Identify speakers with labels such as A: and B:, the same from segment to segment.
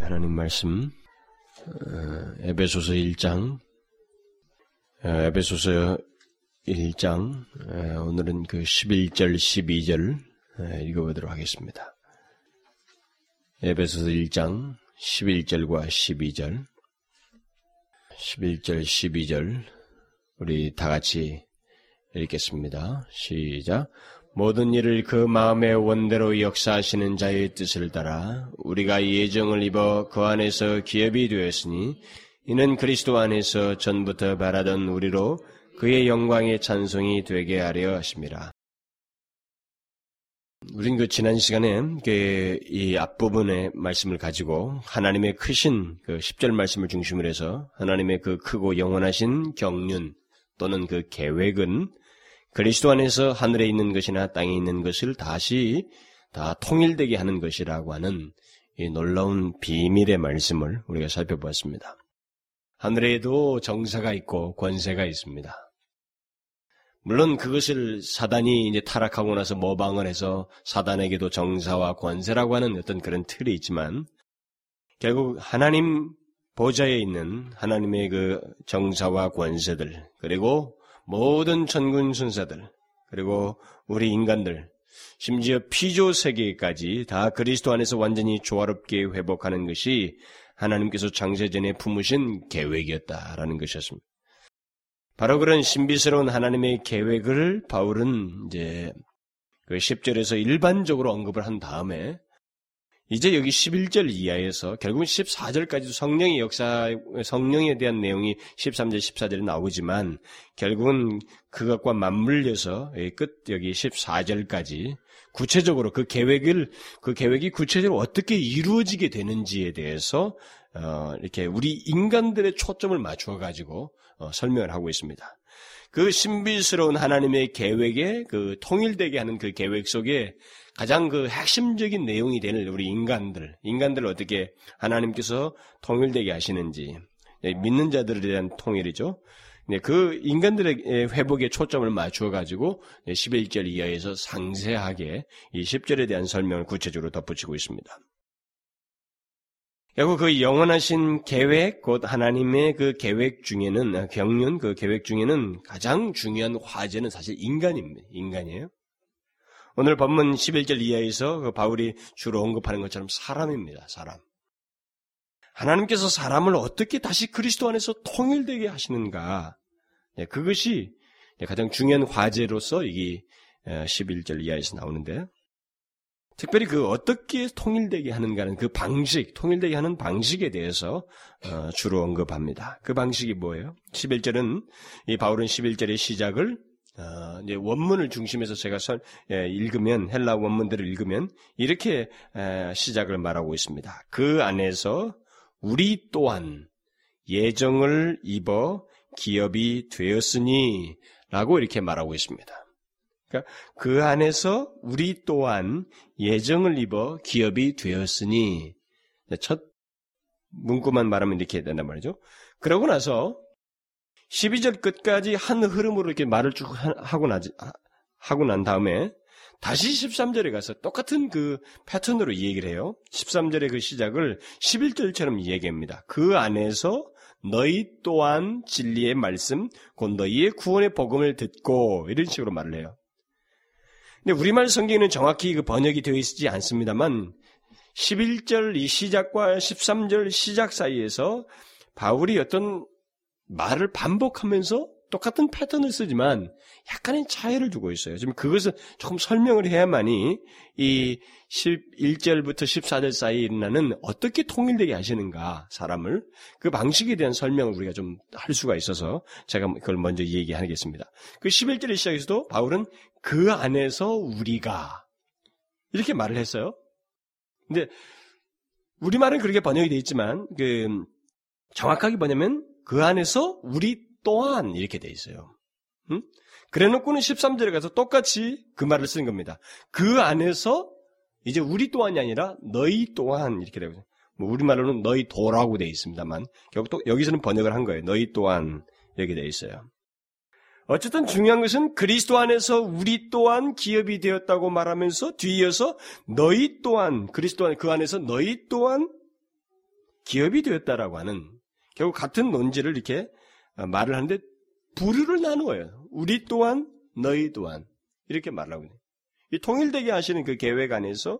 A: 하나님 말씀 어, 에베소서 1장 어, 에베소서 1장 어, 오늘은 그 11절 12절 읽어보도록 하겠습니다. 에베소서 1장 11절과 12절 11절 12절 우리 다 같이 읽겠습니다. 시작 모든 일을 그 마음의 원대로 역사하시는 자의 뜻을 따라 우리가 예정을 입어 그 안에서 기업이 되었으니 이는 그리스도 안에서 전부터 바라던 우리로 그의 영광의 찬송이 되게 하려 하십니다. 우린 그 지난 시간에 그이 앞부분의 말씀을 가지고 하나님의 크신 그 10절 말씀을 중심으로 해서 하나님의 그 크고 영원하신 경륜 또는 그 계획은 그리스도 안에서 하늘에 있는 것이나 땅에 있는 것을 다시 다 통일되게 하는 것이라고 하는 이 놀라운 비밀의 말씀을 우리가 살펴보았습니다. 하늘에도 정사가 있고 권세가 있습니다. 물론 그것을 사단이 이제 타락하고 나서 모방을 해서 사단에게도 정사와 권세라고 하는 어떤 그런 틀이 있지만 결국 하나님 보좌에 있는 하나님의 그 정사와 권세들 그리고 모든 천군 순사들 그리고 우리 인간들 심지어 피조 세계까지 다 그리스도 안에서 완전히 조화롭게 회복하는 것이 하나님께서 장세전에 품으신 계획이었다라는 것이었습니다. 바로 그런 신비스러운 하나님의 계획을 바울은 이제 그 10절에서 일반적으로 언급을 한 다음에 이제 여기 11절 이하에서 결국 14절까지도 성령의 역사, 성령에 대한 내용이 13절, 14절에 나오지만 결국은 그것과 맞물려서 끝 여기 14절까지 구체적으로 그 계획을, 그 계획이 구체적으로 어떻게 이루어지게 되는지에 대해서 어, 이렇게 우리 인간들의 초점을 맞추어 가지고 어, 설명을 하고 있습니다. 그 신비스러운 하나님의 계획에 그 통일되게 하는 그 계획 속에 가장 그 핵심적인 내용이 되는 우리 인간들, 인간들을 어떻게 하나님께서 통일되게 하시는지, 네, 믿는 자들에 대한 통일이죠. 네, 그 인간들의 회복에 초점을 맞추어 가지고 11절 이하에서 상세하게 이 10절에 대한 설명을 구체적으로 덧붙이고 있습니다. 결국 그 영원하신 계획, 곧 하나님의 그 계획 중에는, 경륜 그 계획 중에는 가장 중요한 화제는 사실 인간입니다. 인간이에요. 오늘 본문 11절 이하에서 그 바울이 주로 언급하는 것처럼 사람입니다. 사람. 하나님께서 사람을 어떻게 다시 그리스도 안에서 통일되게 하시는가. 네, 그것이 가장 중요한 과제로서 이게 11절 이하에서 나오는데 특별히 그 어떻게 통일되게 하는가는 그 방식, 통일되게 하는 방식에 대해서 어, 주로 언급합니다. 그 방식이 뭐예요? 11절은 이 바울은 11절의 시작을 어, 이제 원문을 중심해서 제가 설, 예, 읽으면 헬라 원문들을 읽으면 이렇게 에, 시작을 말하고 있습니다. 그 안에서 우리 또한 예정을 입어 기업이 되었으니라고 이렇게 말하고 있습니다. 그러니까 그 안에서 우리 또한 예정을 입어 기업이 되었으니 첫 문구만 말하면 이렇게 된단 말이죠. 그러고 나서 12절 끝까지 한 흐름으로 이렇게 말을 쭉 하고 나, 하고 난 다음에 다시 13절에 가서 똑같은 그 패턴으로 얘기를 해요. 13절의 그 시작을 11절처럼 얘기합니다. 그 안에서 너희 또한 진리의 말씀, 곧 너희의 구원의 복음을 듣고 이런 식으로 말을 해요. 근데 우리말 성경에는 정확히 그 번역이 되어 있지 않습니다만 11절 이 시작과 13절 시작 사이에서 바울이 어떤 말을 반복하면서 똑같은 패턴을 쓰지만 약간의 차이를 두고 있어요. 지금 그것을 조금 설명을 해야만이 이 11절부터 14절 사이에 일어나는 어떻게 통일되게 하시는가, 사람을. 그 방식에 대한 설명을 우리가 좀 할 수가 있어서 제가 그걸 먼저 얘기하겠습니다. 그 11절의 시작에서도 바울은 그 안에서 우리가 이렇게 말을 했어요. 근데 우리말은 그렇게 번역이 되어 있지만 그 정확하게 뭐냐면 그 안에서 우리 또한 이렇게 돼 있어요. 응? 그래 놓고는 13절에 가서 똑같이 그 말을 쓰는 겁니다. 그 안에서 이제 우리 또한이 아니라 너희 또한 이렇게 되고 뭐 우리말로는 너희 도라고 돼 있습니다만 결국 또 여기서는 번역을 한 거예요. 너희 또한 이렇게 돼 있어요. 어쨌든 중요한 것은 그리스도 안에서 우리 또한 기업이 되었다고 말하면서 뒤이어서 너희 또한 그리스도 안 그 안에서 너희 또한 기업이 되었다라고 하는 결국 같은 논지를 이렇게 말을 하는데 부류를 나누어요. 우리 또한 너희 또한 이렇게 말하고 있는. 이 통일되게 하시는 그 계획 안에서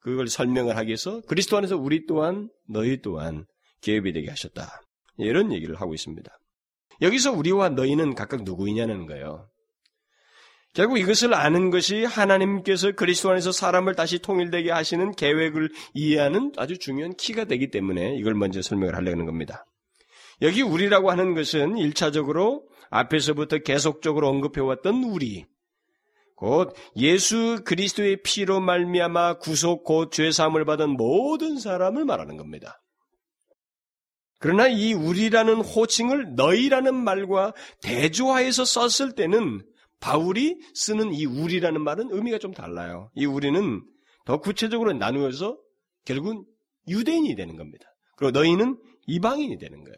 A: 그걸 설명을 하기 위해서 그리스도 안에서 우리 또한 너희 또한 기업이 되게 하셨다. 이런 얘기를 하고 있습니다. 여기서 우리와 너희는 각각 누구이냐는 거예요. 결국 이것을 아는 것이 하나님께서 그리스도 안에서 사람을 다시 통일되게 하시는 계획을 이해하는 아주 중요한 키가 되기 때문에 이걸 먼저 설명을 하려는 겁니다. 여기 우리라고 하는 것은 1차적으로 앞에서부터 계속적으로 언급해왔던 우리, 곧 예수 그리스도의 피로 말미암아 구속 곧 죄사함을 받은 모든 사람을 말하는 겁니다. 그러나 이 우리라는 호칭을 너희라는 말과 대조하여서 썼을 때는 바울이 쓰는 이 우리라는 말은 의미가 좀 달라요. 이 우리는 더 구체적으로 나누어서 결국은 유대인이 되는 겁니다. 그리고 너희는 이방인이 되는 거예요.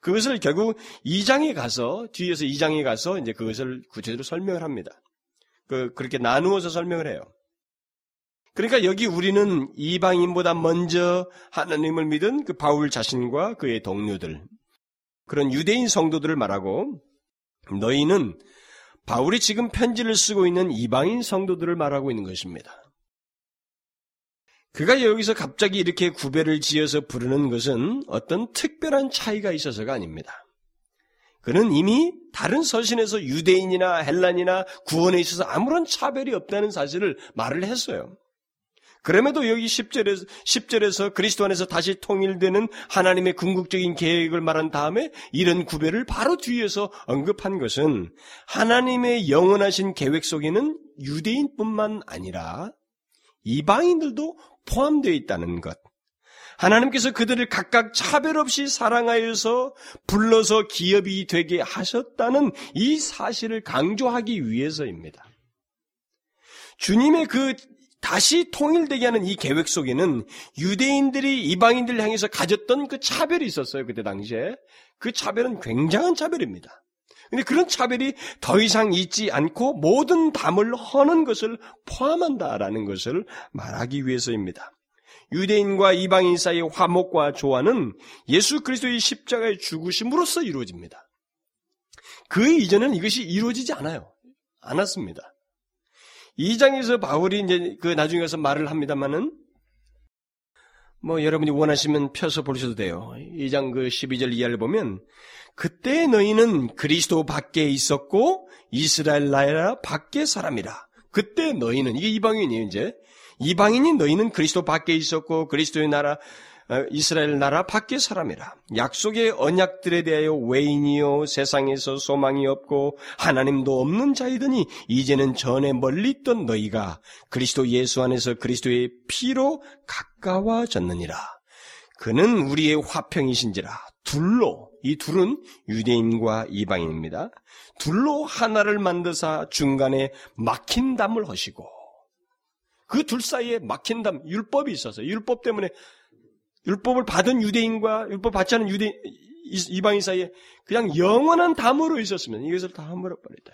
A: 그것을 결국 2장에 가서, 뒤에서 2장에 가서 이제 그것을 구체적으로 설명을 합니다. 그, 그렇게 나누어서 설명을 해요. 그러니까 여기 우리는 이방인보다 먼저 하나님을 믿은 그 바울 자신과 그의 동료들, 그런 유대인 성도들을 말하고 너희는 바울이 지금 편지를 쓰고 있는 이방인 성도들을 말하고 있는 것입니다. 그가 여기서 갑자기 이렇게 구별을 지어서 부르는 것은 어떤 특별한 차이가 있어서가 아닙니다. 그는 이미 다른 서신에서 유대인이나 헬란이나 구원에 있어서 아무런 차별이 없다는 사실을 말을 했어요. 그럼에도 여기 10절에서, 10절에서 그리스도 안에서 다시 통일되는 하나님의 궁극적인 계획을 말한 다음에 이런 구별을 바로 뒤에서 언급한 것은 하나님의 영원하신 계획 속에는 유대인뿐만 아니라 이방인들도 포함되어 있다는 것. 하나님께서 그들을 각각 차별 없이 사랑하여서 불러서 기업이 되게 하셨다는 이 사실을 강조하기 위해서입니다. 주님의 그 다시 통일되게 하는 이 계획 속에는 유대인들이 이방인들 향해서 가졌던 그 차별이 있었어요. 그때 당시에. 그 차별은 굉장한 차별입니다. 근데 그런 차별이 더 이상 있지 않고 모든 담을 허는 것을 포함한다라는 것을 말하기 위해서입니다. 유대인과 이방인 사이의 화목과 조화는 예수 그리스도의 십자가의 죽으심으로써 이루어집니다. 그 이전에는 이것이 이루어지지 않아요. 않았습니다. 2장에서 바울이 이제 그 나중에 가서 말을 합니다만은 뭐 여러분이 원하시면 펴서 보셔도 돼요. 2장 그 12절 이하를 보면 그때 너희는 그리스도 밖에 있었고 이스라엘 나라 밖에 사람이라. 그때 너희는 이게 이방인이에요 이제 이방인이 너희는 그리스도 밖에 있었고 그리스도의 나라 어, 이스라엘 나라 밖의 사람이라. 약속의 언약들에 대하여 외인이요 세상에서 소망이 없고 하나님도 없는 자이더니 이제는 전에 멀리 있던 너희가 그리스도 예수 안에서 그리스도의 피로 가까워졌느니라. 그는 우리의 화평이신지라. 둘로 이 둘은 유대인과 이방인입니다. 둘로 하나를 만드사 중간에 막힌 담을 하시고 그 둘 사이에 막힌 담 율법이 있어서 율법 때문에 율법을 받은 유대인과 율법 받지 않은 유대 이방인 사이에 그냥 영원한 담으로 있었으면 이것을 다 함부로 버렸다.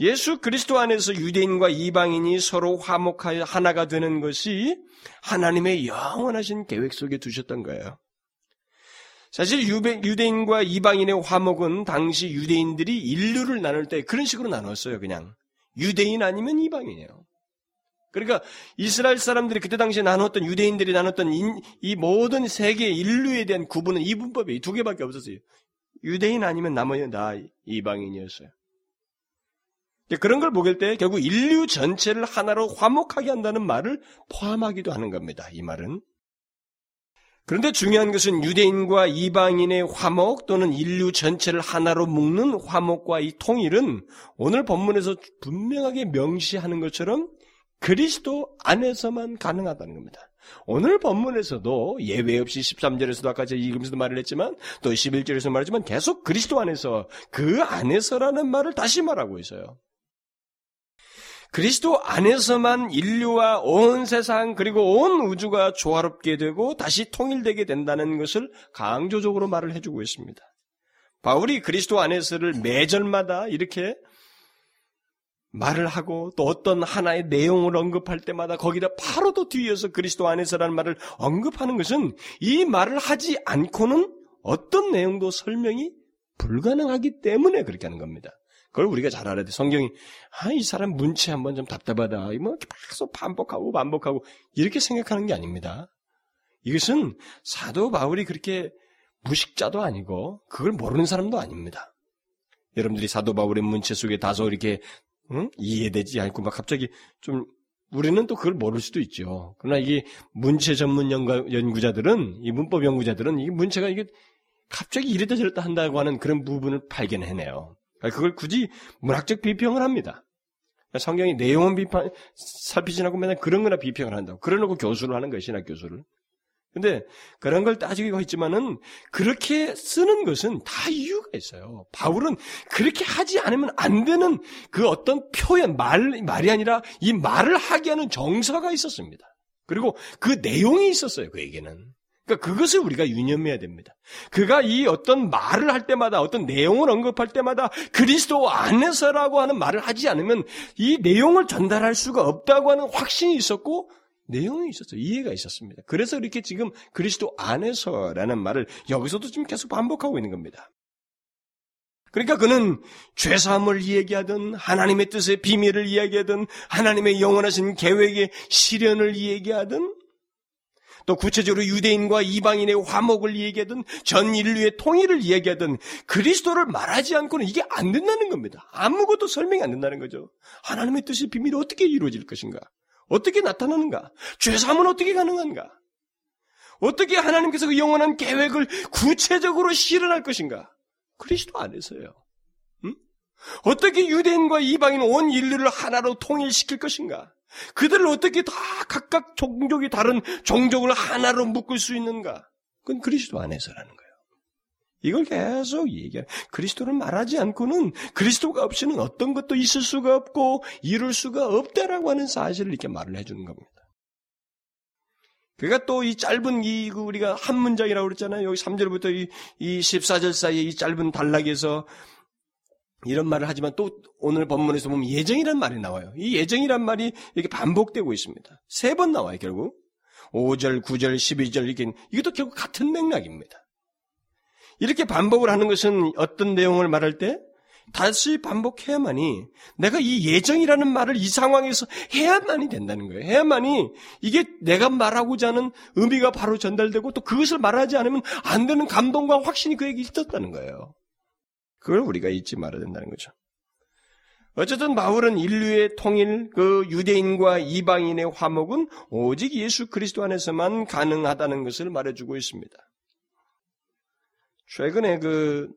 A: 예수 그리스도 안에서 유대인과 이방인이 서로 화목하여 하나가 되는 것이 하나님의 영원하신 계획 속에 두셨던 거예요. 사실 유대인과 이방인의 화목은 당시 유대인들이 인류를 나눌 때 그런 식으로 나눴어요, 그냥. 유대인 아니면 이방인이에요. 그러니까 이스라엘 사람들이 그때 당시에 나눴던 유대인들이 나눴던 이 모든 세계 인류에 대한 구분은 이 분법이 두 개밖에 없었어요. 유대인 아니면 나머지는 다 이방인이었어요. 그런 걸 보길 때 결국 인류 전체를 하나로 화목하게 한다는 말을 포함하기도 하는 겁니다. 이 말은. 그런데 중요한 것은 유대인과 이방인의 화목 또는 인류 전체를 하나로 묶는 화목과 이 통일은 오늘 본문에서 분명하게 명시하는 것처럼 그리스도 안에서만 가능하다는 겁니다. 오늘 본문에서도 예외 없이 13절에서도 아까 제가 읽으면서도 말을 했지만 또 11절에서 말했지만 계속 그리스도 안에서 그 안에서라는 말을 다시 말하고 있어요. 그리스도 안에서만 인류와 온 세상 그리고 온 우주가 조화롭게 되고 다시 통일되게 된다는 것을 강조적으로 말을 해주고 있습니다. 바울이 그리스도 안에서를 매절마다 이렇게 말을 하고 또 어떤 하나의 내용을 언급할 때마다 거기다 바로 또 뒤에서 그리스도 안에서라는 말을 언급하는 것은 이 말을 하지 않고는 어떤 내용도 설명이 불가능하기 때문에 그렇게 하는 겁니다. 그걸 우리가 잘 알아야 돼. 성경이 아, 이 사람 문체 한번 좀 답답하다. 뭐 계속 반복하고 반복하고 이렇게 생각하는 게 아닙니다. 이것은 사도 바울이 그렇게 무식자도 아니고 그걸 모르는 사람도 아닙니다. 여러분들이 사도 바울의 문체 속에 다소 이렇게 응? 이해되지 않고 막 갑자기 좀 우리는 또 그걸 모를 수도 있죠. 그러나 이게 문체 전문 연구자들은 이 문법 연구자들은 이 문체가 이게 갑자기 이랬다 저랬다 한다고 하는 그런 부분을 발견해내요. 그걸 굳이 문학적 비평을 합니다. 성경이 내용은 비판, 살피지 않고 맨날 그런 거나 비평을 한다고. 그러놓고 교수를 하는 것이 나 교수를. 근데 그런 걸 따지고 있지만은 그렇게 쓰는 것은 다 이유가 있어요. 바울은 그렇게 하지 않으면 안 되는 그 어떤 표현, 말, 말이 아니라 이 말을 하게 하는 정서가 있었습니다. 그리고 그 내용이 있었어요, 그에게는. 그러니까 그것을 우리가 유념해야 됩니다. 그가 이 어떤 말을 할 때마다 어떤 내용을 언급할 때마다 그리스도 안에서라고 하는 말을 하지 않으면 이 내용을 전달할 수가 없다고 하는 확신이 있었고 내용이 있었어요. 이해가 있었습니다. 그래서 이렇게 지금 그리스도 안에서라는 말을 여기서도 지금 계속 반복하고 있는 겁니다. 그러니까 그는 죄사함을 이야기하든 하나님의 뜻의 비밀을 이야기하든 하나님의 영원하신 계획의 실현을 이야기하든 또 구체적으로 유대인과 이방인의 화목을 얘기하든 전 인류의 통일을 얘기하든 그리스도를 말하지 않고는 이게 안 된다는 겁니다. 아무것도 설명이 안 된다는 거죠. 하나님의 뜻의 비밀이 어떻게 이루어질 것인가? 어떻게 나타나는가? 죄사함은 어떻게 가능한가? 어떻게 하나님께서 그 영원한 계획을 구체적으로 실현할 것인가? 그리스도 안에서요. 응? 어떻게 유대인과 이방인 온 인류를 하나로 통일시킬 것인가? 그들을 어떻게 다 각각 종족이 다른 종족을 하나로 묶을 수 있는가? 그건 그리스도 안에서라는 거예요. 이걸 계속 얘기해. 그리스도를 말하지 않고는 그리스도가 없이는 어떤 것도 있을 수가 없고 이룰 수가 없다라고 하는 사실을 이렇게 말을 해주는 겁니다. 그가 또이 짧은 이그 우리가 한 문장이라고 그랬잖아요. 여기 3절부터 이, 이 14절 사이에 이 짧은 단락에서 이런 말을 하지만 또 오늘 본문에서 보면 예정이란 말이 나와요. 이 예정이란 말이 이렇게 반복되고 있습니다. 세 번 나와요, 결국. 5절, 9절, 12절, 이게, 이것도 결국 같은 맥락입니다. 이렇게 반복을 하는 것은 어떤 내용을 말할 때 다시 반복해야만이 내가 이 예정이라는 말을 이 상황에서 해야만이 된다는 거예요. 해야만이 이게 내가 말하고자 하는 의미가 바로 전달되고 또 그것을 말하지 않으면 안 되는 감동과 확신이 그에게 있었다는 거예요. 그걸 우리가 잊지 말아야 된다는 거죠. 어쨌든 바울은 인류의 통일, 그 유대인과 이방인의 화목은 오직 예수 그리스도 안에서만 가능하다는 것을 말해주고 있습니다. 최근에 그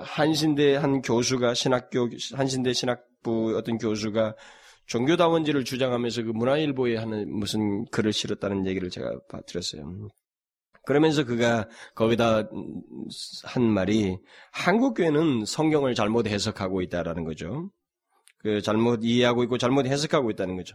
A: 한신대 한 교수가 신학교 한신대 신학부 어떤 교수가 종교다원지를 주장하면서 그 문화일보에 하는 무슨 글을 실었다는 얘기를 제가 드렸어요. 그러면서 그가 거기다 한 말이 한국 교회는 성경을 잘못 해석하고 있다라는 거죠. 그 잘못 이해하고 있고 잘못 해석하고 있다는 거죠.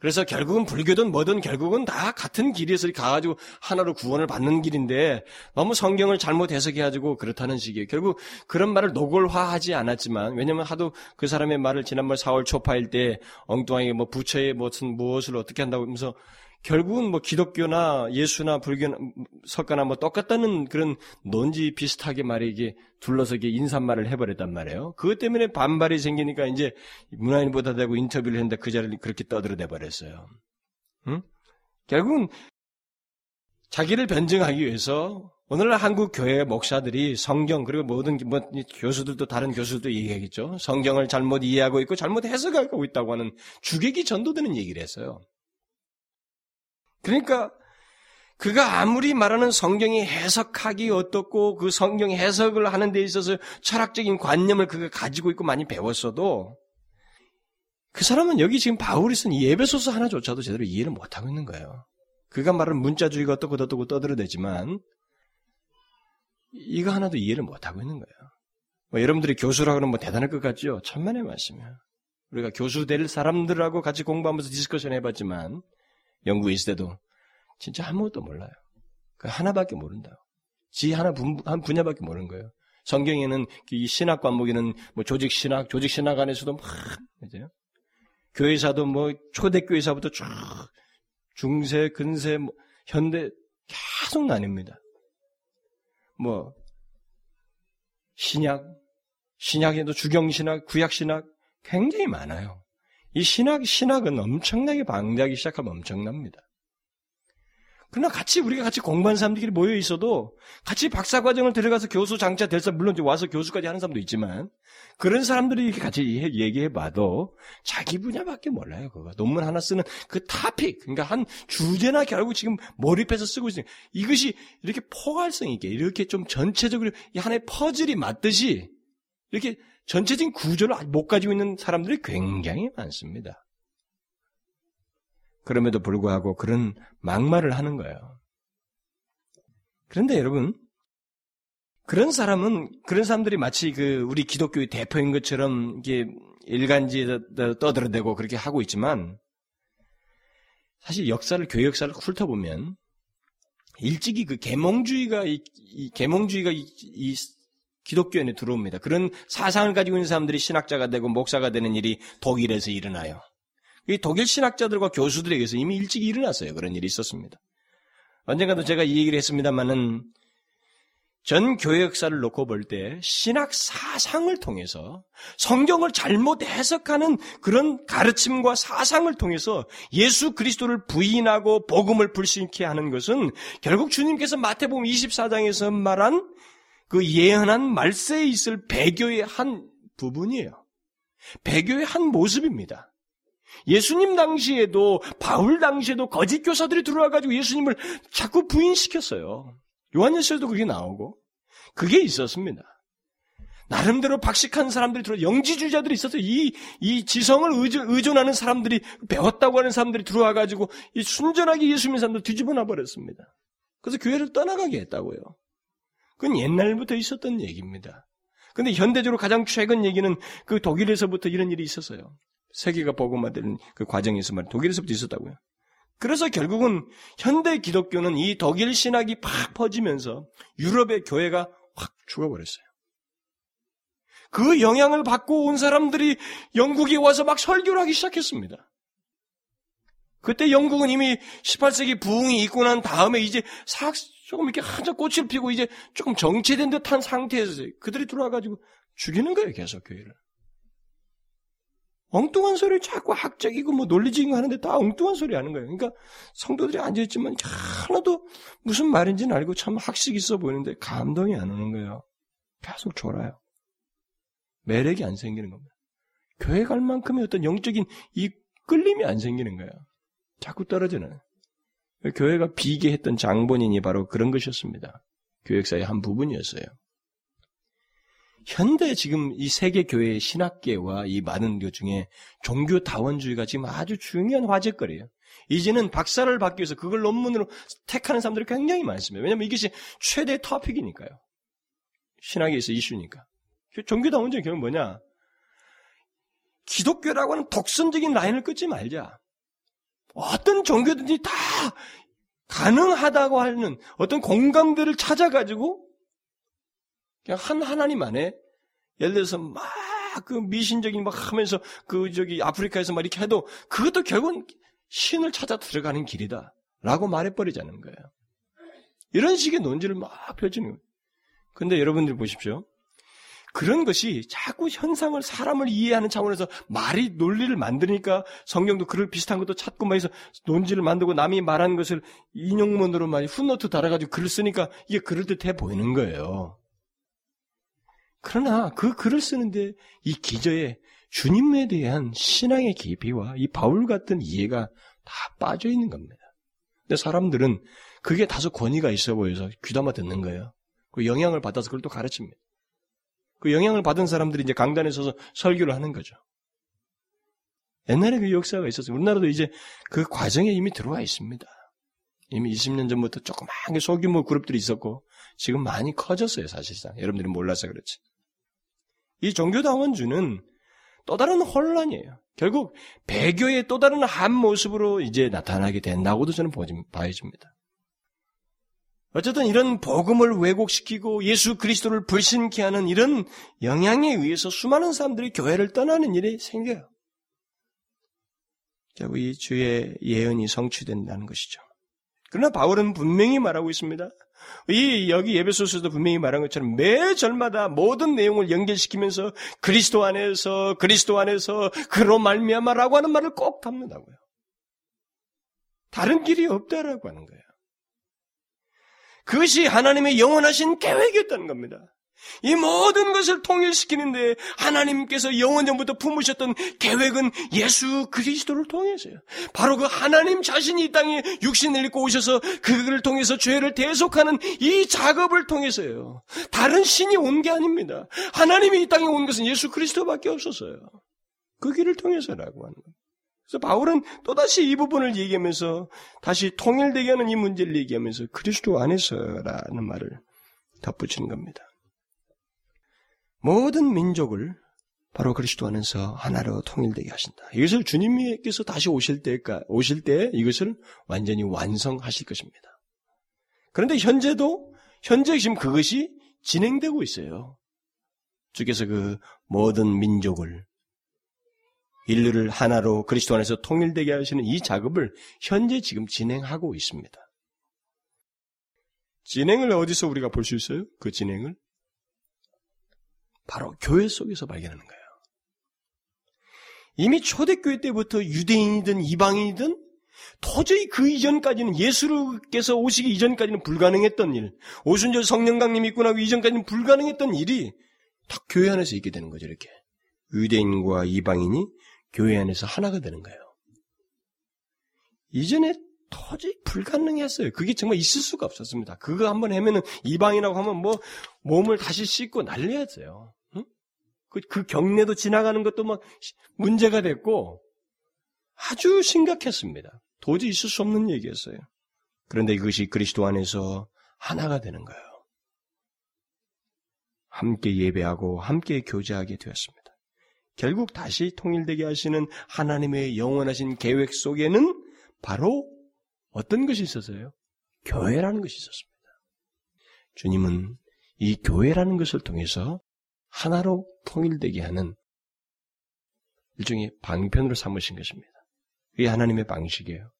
A: 그래서 결국은 불교든 뭐든 결국은 다 같은 길에서 가가지고 하나로 구원을 받는 길인데 너무 성경을 잘못 해석해가지고 그렇다는 식이에요. 결국 그런 말을 노골화하지 않았지만 왜냐면 하도 그 사람의 말을 지난번 4월 초파일 때 엉뚱하게 뭐 부처의 무슨 무엇을 어떻게 한다고 하면서 결국은 뭐 기독교나 예수나 불교나 석가나 뭐 똑같다는 그런 논지 비슷하게 말이게 둘러서게 인사말을 해버렸단 말이에요. 그것 때문에 반발이 생기니까 이제 문화인보다 되고 인터뷰를 했는데 그 자리를 그렇게 떠들어내 버렸어요. 응? 결국은 자기를 변증하기 위해서 오늘날 한국 교회 목사들이 성경 그리고 모든 뭐 교수들도 다른 교수들도 얘기하겠죠. 성경을 잘못 이해하고 있고 잘못 해석하고 있다고 하는 주객이 전도되는 얘기를 했어요. 그러니까 그가 아무리 말하는 성경이 해석하기 어떻고 그 성경 해석을 하는 데 있어서 철학적인 관념을 그가 가지고 있고 많이 배웠어도 그 사람은 여기 지금 바울이 쓴 예배소서 하나조차도 제대로 이해를 못하고 있는 거예요. 그가 말하는 문자주의가 어떻고 어떻고 떠들어대지만 이거 하나도 이해를 못하고 있는 거예요. 뭐 여러분들이 교수라고 하면 뭐 대단할 것 같죠? 천만의 말씀이에요. 우리가 교수 될 사람들하고 같이 공부하면서 discussion 해봤지만 영국에 있을 때도 진짜 아무것도 몰라요. 그 하나밖에 모른다. 지 하나 분, 한 분야밖에 모르는 거예요. 성경에는 이 신학 과목에는 뭐 조직 신학, 조직 신학 안에서도 막 이제 교회사도 뭐 초대교회사부터 쭉 중세, 근세, 뭐 현대 계속 나뉩니다. 뭐 신약, 신약에도 주경신학, 구약신학 굉장히 많아요. 이 신학, 신학은 엄청나게 방대하기 시작하면 엄청납니다. 그러나 같이 우리가 같이 공부한 사람들끼리 모여 있어도 같이 박사 과정을 들어가서 교수 장차 될 사람 물론 와서 교수까지 하는 사람도 있지만 그런 사람들이 이렇게 같이 얘기해 봐도 자기 분야밖에 몰라요. 그거 논문 하나 쓰는 그 타픽 그러니까 한 주제나 결국 지금 몰입해서 쓰고 있어요. 이것이 이렇게 포괄성 있게 이렇게 좀 전체적으로 하나의 퍼즐이 맞듯이 이렇게 전체적인 구조를 못 가지고 있는 사람들이 굉장히 많습니다. 그럼에도 불구하고 그런 막말을 하는 거예요. 그런데 여러분, 그런 사람은, 그런 사람들이 마치 그 우리 기독교의 대표인 것처럼 이게 일간지에 떠들어대고 그렇게 하고 있지만, 사실 역사를, 교회 역사를 훑어보면, 일찍이 그 계몽주의가, 이, 이 계몽주의가 이, 이 기독교 안에 들어옵니다. 그런 사상을 가지고 있는 사람들이 신학자가 되고 목사가 되는 일이 독일에서 일어나요. 이 독일 신학자들과 교수들에게서 이미 일찍 일어났어요. 그런 일이 있었습니다. 언젠가도 제가 이 얘기를 했습니다만은 전 교회 역사를 놓고 볼 때 신학 사상을 통해서 성경을 잘못 해석하는 그런 가르침과 사상을 통해서 예수 그리스도를 부인하고 복음을 불신케 하는 것은 결국 주님께서 마태복음 24장에서 말한 그 예언한 말세에 있을 배교의 한 부분이에요. 배교의 한 모습입니다. 예수님 당시에도 바울 당시에도 거짓 교사들이 들어와 가지고 예수님을 자꾸 부인시켰어요. 요한일서에도 그게 나오고 그게 있었습니다. 나름대로 박식한 사람들이 들어 영지주의자들이 있어서 이, 이 지성을 의존, 하는 사람들이 배웠다고 하는 사람들이 들어와 가지고 이 순전하게 예수 님는 사람들 뒤집어 놔 버렸습니다. 그래서 교회를 떠나가게 했다고요. 그건 옛날부터 있었던 얘기입니다. 근데 현대적으로 가장 최근 얘기는 그 독일에서부터 이런 일이 있었어요. 세계가 복음화되는 그 과정에서 말 독일에서부터 있었다고요. 그래서 결국은 현대 기독교는 이 독일 신학이 팍 퍼지면서 유럽의 교회가 확 죽어버렸어요. 그 영향을 받고 온 사람들이 영국에 와서 막 설교를 하기 시작했습니다. 그때 영국은 이미 18세기 부흥이 있고 난 다음에 이제 싹 조금 이렇게 한참 꽃을 피고 이제 조금 정체된 듯한 상태에서 그들이 들어와가지고 죽이는 거예요, 계속 교회를. 엉뚱한 소리를 자꾸 학적이고 뭐 논리적인 거 하는데 다 엉뚱한 소리 하는 거예요. 그러니까 성도들이 앉아있지만 하나도 무슨 말인지는 알고 참 학식 있어 보이는데 감동이 안 오는 거예요. 계속 졸아요. 매력이 안 생기는 겁니다. 교회 갈 만큼의 어떤 영적인 이 끌림이 안 생기는 거예요. 자꾸 떨어지는. 교회가 비계했던 장본인이 바로 그런 것이었습니다. 교역사의 한 부분이었어요. 현대 지금 이 세계 교회의 신학계와 이 많은 것 중에 종교 다원주의가 지금 아주 중요한 화제거리예요. 이제는 박사를 받기 위해서 그걸 논문으로 택하는 사람들이 굉장히 많습니다. 왜냐하면 이것이 최대 토픽이니까요. 신학에서 이슈니까. 그 종교 다원주의 결국 뭐냐? 기독교라고 하는 독선적인 라인을 끊지 말자. 어떤 종교든지 다 가능하다고 하는 어떤 공감대를 찾아가지고 그냥 한 하나님 안에 예를 들어서 막 그 미신적인 막 하면서 그 저기 아프리카에서 막 이렇게 해도 그것도 결국은 신을 찾아 들어가는 길이다. 라고 말해버리자는 거예요. 이런 식의 논지를 막 펼치는 거예요. 근데 여러분들 보십시오. 그런 것이 자꾸 현상을 사람을 이해하는 차원에서 말이 논리를 만드니까 성경도 그럴 비슷한 것도 찾고 막 해서 논지를 만들고 남이 말한 것을 인용문으로 많이 훗노트 달아가지고 글을 쓰니까 이게 그럴듯해 보이는 거예요. 그러나 그 글을 쓰는데 이 기저에 주님에 대한 신앙의 깊이와 이 바울 같은 이해가 다 빠져 있는 겁니다. 근데 사람들은 그게 다소 권위가 있어 보여서 귀담아 듣는 거예요. 그 영향을 받아서 그걸 또 가르칩니다. 그 영향을 받은 사람들이 이제 강단에 서서 설교를 하는 거죠. 옛날에 그 역사가 있었어요. 우리나라도 이제 그 과정에 이미 들어와 있습니다. 이미 20년 전부터 조그맣게 소규모 그룹들이 있었고 지금 많이 커졌어요, 사실상. 여러분들이 몰라서 그렇지. 이 종교다원주는 또 다른 혼란이에요. 결국 배교의 또 다른 한 모습으로 이제 나타나게 된다고도 저는 봐집니다. 어쨌든 이런 복음을 왜곡시키고 예수 그리스도를 불신케 하는 이런 영향에 의해서 수많은 사람들이 교회를 떠나는 일이 생겨요. 결국 이 주의 예언이 성취된다는 것이죠. 그러나 바울은 분명히 말하고 있습니다. 이 여기 예배소서도 분명히 말한 것처럼 매 절마다 모든 내용을 연결시키면서 그리스도 안에서 그리스도 안에서 그로 말미암아라고 하는 말을 꼭 담는다고요. 다른 길이 없다라고 하는 거예요. 그것이 하나님의 영원하신 계획이었다는 겁니다. 이 모든 것을 통일시키는데 하나님께서 영원 전부터 품으셨던 계획은 예수 그리스도를 통해서요. 바로 그 하나님 자신이 이 땅에 육신을 입고 오셔서 그를 통해서 죄를 대속하는 이 작업을 통해서요. 다른 신이 온 게 아닙니다. 하나님이 이 땅에 온 것은 예수 그리스도밖에 없었어요. 그 길을 통해서라고 하는 겁니다. 그래서 바울은 또다시 이 부분을 얘기하면서 다시 통일되게 하는 이 문제를 얘기하면서 그리스도 안에서라는 말을 덧붙이는 겁니다. 모든 민족을 바로 그리스도 안에서 하나로 통일되게 하신다. 이것을 주님께서 다시 오실 때까 오실 때 이것을 완전히 완성하실 것입니다. 그런데 현재도 현재 지금 그것이 진행되고 있어요. 주께서 그 모든 민족을 인류를 하나로 그리스도 안에서 통일되게 하시는 이 작업을 현재 지금 진행하고 있습니다. 진행을 어디서 우리가 볼 수 있어요? 그 진행을 바로 교회 속에서 발견하는 거예요. 이미 초대교회 때부터 유대인이든 이방인이든 도저히 그 이전까지는 예수께서 오시기 이전까지는 불가능했던 일, 오순절 성령 강림 있고 나고 이전까지는 불가능했던 일이 다 교회 안에서 있게 되는 거죠, 이렇게. 유대인과 이방인이 교회 안에서 하나가 되는 거예요. 이전에 도저히 불가능했어요. 그게 정말 있을 수가 없었습니다. 그거 한번 하면은 이방이라고 하면 뭐 몸을 다시 씻고 난리였어요. 그, 그 경례도 지나가는 것도 막 문제가 됐고 아주 심각했습니다. 도저히 있을 수 없는 얘기였어요. 그런데 이것이 그리스도 안에서 하나가 되는 거예요. 함께 예배하고 함께 교제하게 되었습니다. 결국 다시 통일되게 하시는 하나님의 영원하신 계획 속에는 바로 어떤 것이 있었어요? 교회라는 것이 있었습니다. 주님은 이 교회라는 것을 통해서 하나로 통일되게 하는 일종의 방편으로 삼으신 것입니다. 그게 하나님의 방식이에요.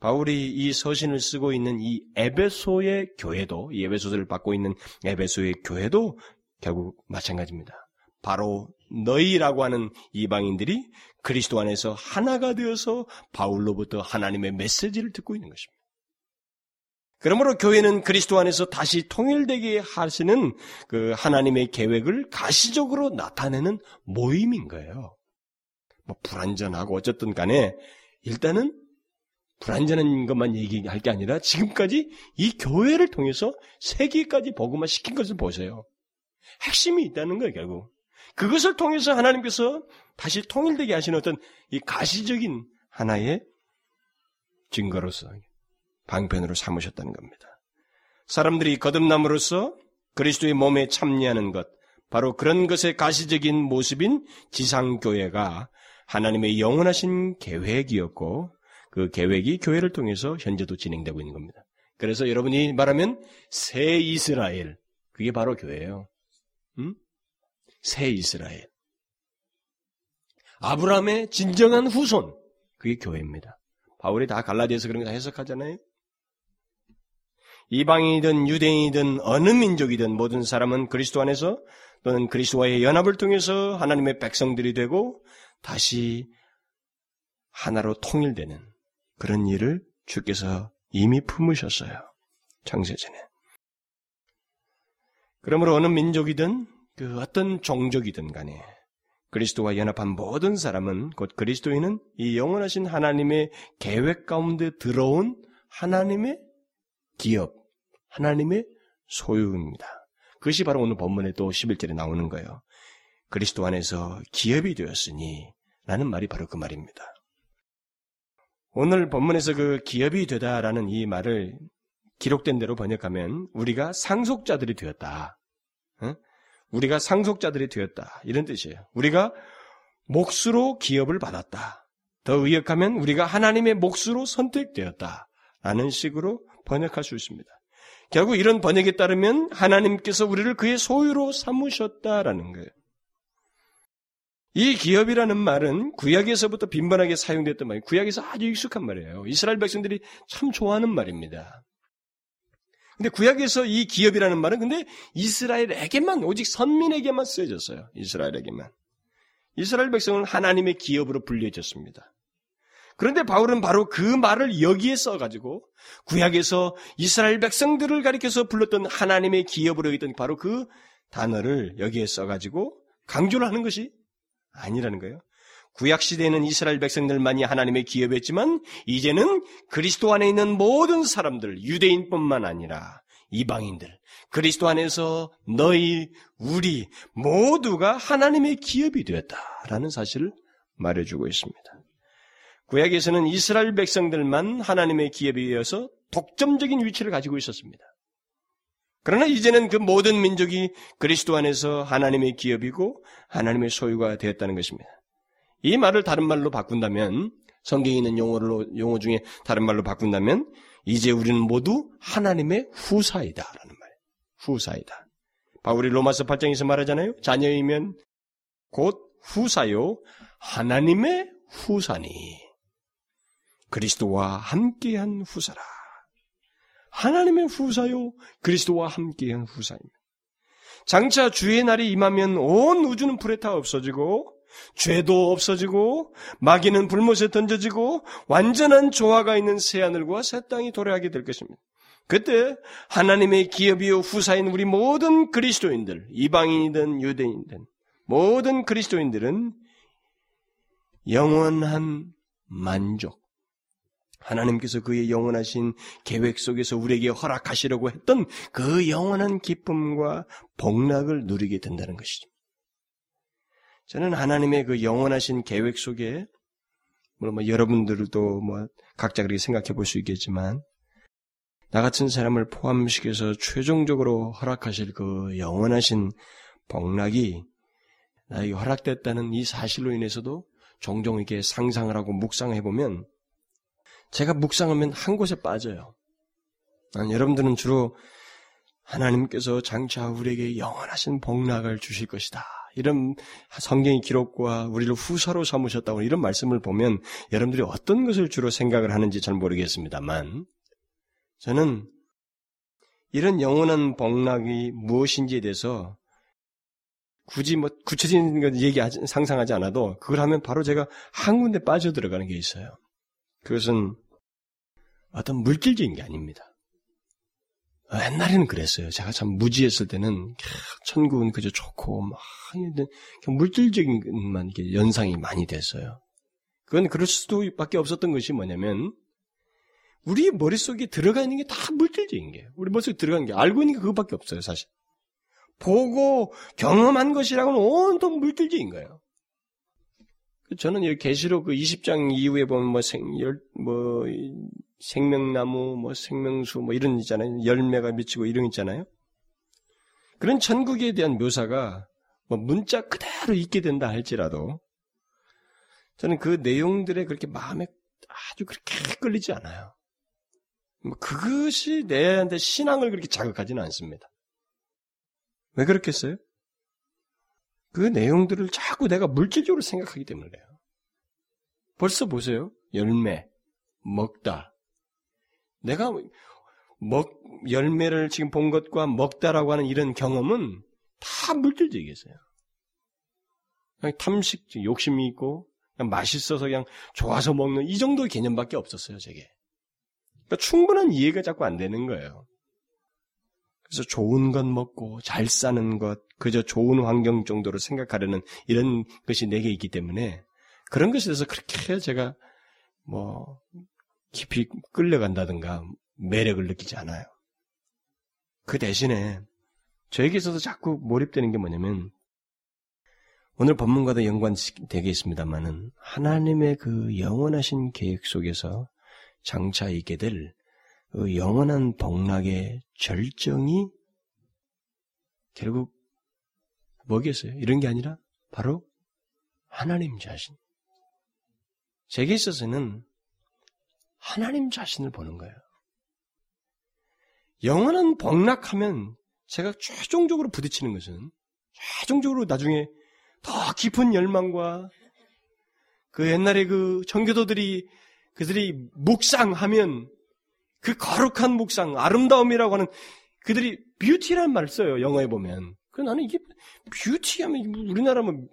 A: 바울이 이 서신을 쓰고 있는 이 에베소의 교회도, 이 에베소를 받고 있는 에베소의 교회도 결국 마찬가지입니다. 바로 너희라고 하는 이방인들이 그리스도 안에서 하나가 되어서 바울로부터 하나님의 메시지를 듣고 있는 것입니다. 그러므로 교회는 그리스도 안에서 다시 통일되게 하시는 그 하나님의 계획을 가시적으로 나타내는 모임인 거예요. 뭐 불완전하고 어쨌든 간에 일단은 불완전한 것만 얘기할 게 아니라 지금까지 이 교회를 통해서 세계까지 복음화 시킨 것을 보세요. 핵심이 있다는 거예요, 결국. 그것을 통해서 하나님께서 다시 통일되게 하시는 어떤 이 가시적인 하나의 증거로서 방편으로 삼으셨다는 겁니다. 사람들이 거듭남으로써 그리스도의 몸에 참여하는 것, 바로 그런 것의 가시적인 모습인 지상교회가 하나님의 영원하신 계획이었고, 그 계획이 교회를 통해서 현재도 진행되고 있는 겁니다. 그래서 여러분이 말하면 새 이스라엘, 그게 바로 교회예요. 음? 새 이스라엘. 아브라함의 진정한 후손, 그게 교회입니다. 바울이 다 갈라디아서 그런 거 다 해석하잖아요. 이방인이든 유대인이든 어느 민족이든 모든 사람은 그리스도 안에서 또는 그리스도와의 연합을 통해서 하나님의 백성들이 되고 다시 하나로 통일되는 그런 일을 주께서 이미 품으셨어요. 창세전에. 그러므로 어느 민족이든 그 어떤 종족이든 간에 그리스도와 연합한 모든 사람은 곧 그리스도인은 이 영원하신 하나님의 계획 가운데 들어온 하나님의 기업, 하나님의 소유입니다. 그것이 바로 오늘 본문에 또 11절에 나오는 거예요. 그리스도 안에서 기업이 되었으니 라는 말이 바로 그 말입니다. 오늘 본문에서 그 기업이 되다라는 이 말을 기록된 대로 번역하면 우리가 상속자들이 되었다. 우리가 상속자들이 되었다. 이런 뜻이에요. 우리가 몫으로 기업을 받았다. 더 의역하면 우리가 하나님의 몫으로 선택되었다. 라는 식으로 번역할 수 있습니다. 결국 이런 번역에 따르면 하나님께서 우리를 그의 소유로 삼으셨다라는 거예요. 이 기업이라는 말은 구약에서부터 빈번하게 사용됐던 말이에요. 구약에서 아주 익숙한 말이에요. 이스라엘 백성들이 참 좋아하는 말입니다. 근데 구약에서 이 기업이라는 말은 근데 이스라엘에게만 오직 선민에게만 쓰여졌어요. 이스라엘에게만. 이스라엘 백성은 하나님의 기업으로 불려졌습니다. 그런데 바울은 바로 그 말을 여기에 써가지고 구약에서 이스라엘 백성들을 가리켜서 불렀던 하나님의 기업으로 여겼던 바로 그 단어를 여기에 써가지고 강조를 하는 것이 아니라는 거예요. 구약 시대에는 이스라엘 백성들만이 하나님의 기업이었지만 이제는 그리스도 안에 있는 모든 사람들, 유대인뿐만 아니라 이방인들, 그리스도 안에서 너희, 우리 모두가 하나님의 기업이 되었다라는 사실을 말해주고 있습니다. 구약에서는 이스라엘 백성들만 하나님의 기업이 되어서 독점적인 위치를 가지고 있었습니다. 그러나 이제는 그 모든 민족이 그리스도 안에서 하나님의 기업이고 하나님의 소유가 되었다는 것입니다. 이 말을 다른 말로 바꾼다면 성경에 있는 용어로 용어 중에 다른 말로 바꾼다면 이제 우리는 모두 하나님의 후사이다라는 말. 후사이다. 바울이 로마서 8장에서 말하잖아요. 자녀이면 곧 후사요 하나님의 후사니 그리스도와 함께한 후사라. 하나님의 후사요, 그리스도와 함께한 후사입니다. 장차 주의 날이 임하면 온 우주는 불에 타 없어지고 죄도 없어지고 마귀는 불못에 던져지고 완전한 조화가 있는 새 하늘과 새 땅이 도래하게 될 것입니다. 그때 하나님의 기업이요 후사인 우리 모든 그리스도인들, 이방인이든 유대인이든 모든 그리스도인들은 영원한 만족, 하나님께서 그의 영원하신 계획 속에서 우리에게 허락하시려고 했던 그 영원한 기쁨과 복락을 누리게 된다는 것이죠. 저는 하나님의 그 영원하신 계획 속에 물론 뭐 여러분들도 뭐 각자 그렇게 생각해 볼 수 있겠지만 나 같은 사람을 포함시켜서 최종적으로 허락하실 그 영원하신 복락이 나에게 허락됐다는 이 사실로 인해서도 종종 이렇게 상상을 하고 묵상해 보면 제가 묵상하면 한 곳에 빠져요. 여러분들은 주로 하나님께서 장차 우리에게 영원하신 복락을 주실 것이다. 이런 성경의 기록과 우리를 후사로 삼으셨다고 이런 말씀을 보면 여러분들이 어떤 것을 주로 생각을 하는지 잘 모르겠습니다만 저는 이런 영원한 복락이 무엇인지에 대해서 굳이 뭐 구체적인 것 얘기 상상하지 않아도 그걸 하면 바로 제가 한 군데 빠져 들어가는 게 있어요. 그것은 어떤 물질적인 게 아닙니다. 옛날에는 그랬어요. 제가 참 무지했을 때는 천국은 그저 좋고 막 물질적인 것만 이렇게 연상이 많이 됐어요. 그건 그럴 수도밖에 없었던 것이 뭐냐면 우리 머릿속에 들어가 있는 게 다 물질적인 게 우리 머릿속에 들어간 게 알고 있는 게 그것밖에 없어요, 사실. 보고 경험한 것이라고는 온통 물질적인 거예요. 저는 이 계시록 그 20장 이후에 보면 뭐 생, 열, 뭐, 생명나무, 뭐 생명수, 뭐 이런 있잖아요. 열매가 미치고 이런 있잖아요. 그런 천국에 대한 묘사가 뭐 문자 그대로 있게 된다 할지라도 저는 그 내용들에 그렇게 마음에 아주 그렇게 끌리지 않아요. 뭐 그것이 내한테 신앙을 그렇게 자극하지는 않습니다. 왜 그렇겠어요? 그 내용들을 자꾸 내가 물질적으로 생각하기 때문에 그래요. 벌써 보세요. 열매, 먹다. 내가 먹, 열매를 지금 본 것과 먹다라고 하는 이런 경험은 다 물질적이겠어요. 탐식, 욕심이 있고, 그냥 맛있어서 그냥 좋아서 먹는 이 정도의 개념밖에 없었어요, 제게. 그러니까 충분한 이해가 자꾸 안 되는 거예요. 그래서 좋은 것 먹고 잘 사는 것, 그저 좋은 환경 정도로 생각하려는 이런 것이 내게 있기 때문에 그런 것에 대해서 그렇게 제가 뭐 깊이 끌려간다든가 매력을 느끼지 않아요. 그 대신에 저에게 있어서 자꾸 몰입되는 게 뭐냐면 오늘 본문과도 연관되겠습니다만은 하나님의 그 영원하신 계획 속에서 장차 있게 될 그 영원한 복락의 절정이 결국 뭐겠어요? 이런 게 아니라 바로 하나님 자신. 제게 있어서는 하나님 자신을 보는 거예요. 영원한 복락하면 제가 최종적으로 부딪히는 것은 최종적으로 나중에 더 깊은 열망과 그 옛날에 그 청교도들이 그들이 묵상하면 그 거룩한 묵상, 아름다움이라고 하는 그들이 beauty라는 말을 써요. 영어에 보면. 그 나는 이게 뷰티 하면 우리나라면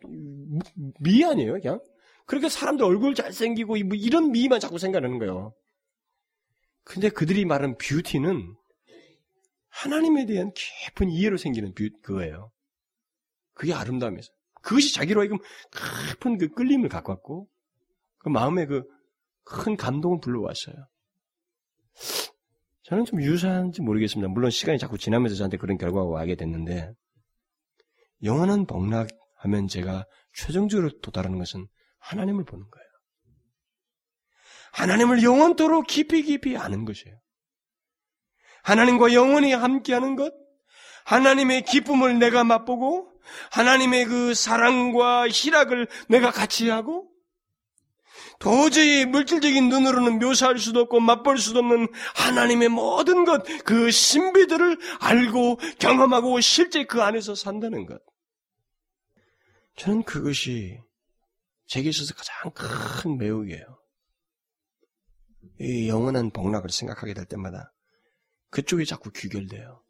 A: 미 아니에요, 그냥? 그렇게 사람들 얼굴 잘생기고 뭐 이런 미만 자꾸 생각하는 거예요. 근데 그들이 말하는 beauty는 하나님에 대한 깊은 이해로 생기는 view, 그거예요. 그게 아름다움이죠. 그것이 자기로 하여금 깊은 그 끌림을 갖고 왔고, 그 마음에 그 큰 감동을 불러왔어요. 저는 좀 유사한지 모르겠습니다. 물론 시간이 자꾸 지나면서 저한테 그런 결과가 와게 됐는데, 영원한 복락하면 제가 최종적으로 도달하는 것은 하나님을 보는 거예요. 하나님을 영원토록 깊이 깊이 아는 것이에요. 하나님과 영원히 함께하는 것, 하나님의 기쁨을 내가 맛보고, 하나님의 그 사랑과 희락을 내가 같이 하고, 도저히 물질적인 눈으로는 묘사할 수도 없고 맛볼 수도 없는 하나님의 모든 것, 그 신비들을 알고 경험하고 실제 그 안에서 산다는 것. 저는 그것이 제게 있어서 가장 큰 매혹이에요. 이 영원한 복락을 생각하게 될 때마다 그쪽이 자꾸 귀결돼요.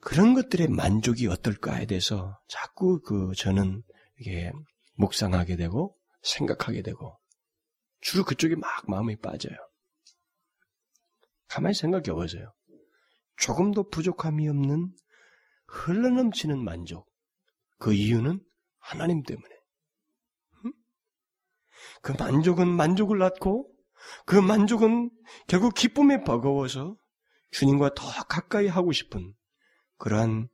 A: 그런 것들의 만족이 어떨까에 대해서 자꾸 그 저는 이게 묵상하게 되고 생각하게 되고 주로 그쪽에 막 마음이 빠져요. 가만히 생각해 보세요. 조금도 부족함이 없는 흘러넘치는 만족. 그 이유는 하나님 때문에. 그 만족은 만족을 낳고 그 만족은 결국 기쁨에 버거워서 주님과 더 가까이 하고 싶은 그러한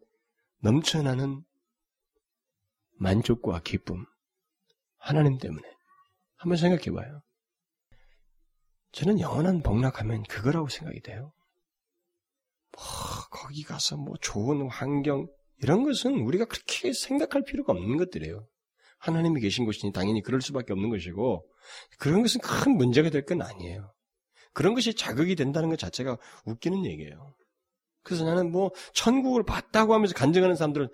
A: 넘쳐나는 만족과 기쁨. 하나님 때문에. 한번 생각해 봐요. 저는 영원한 복락하면 그거라고 생각이 돼요. 뭐, 거기 가서 뭐 좋은 환경, 이런 것은 우리가 그렇게 생각할 필요가 없는 것들이에요. 하나님이 계신 곳이니 당연히 그럴 수밖에 없는 것이고, 그런 것은 큰 문제가 될 건 아니에요. 그런 것이 자극이 된다는 것 자체가 웃기는 얘기예요. 그래서 나는 뭐, 천국을 봤다고 하면서 간증하는 사람들은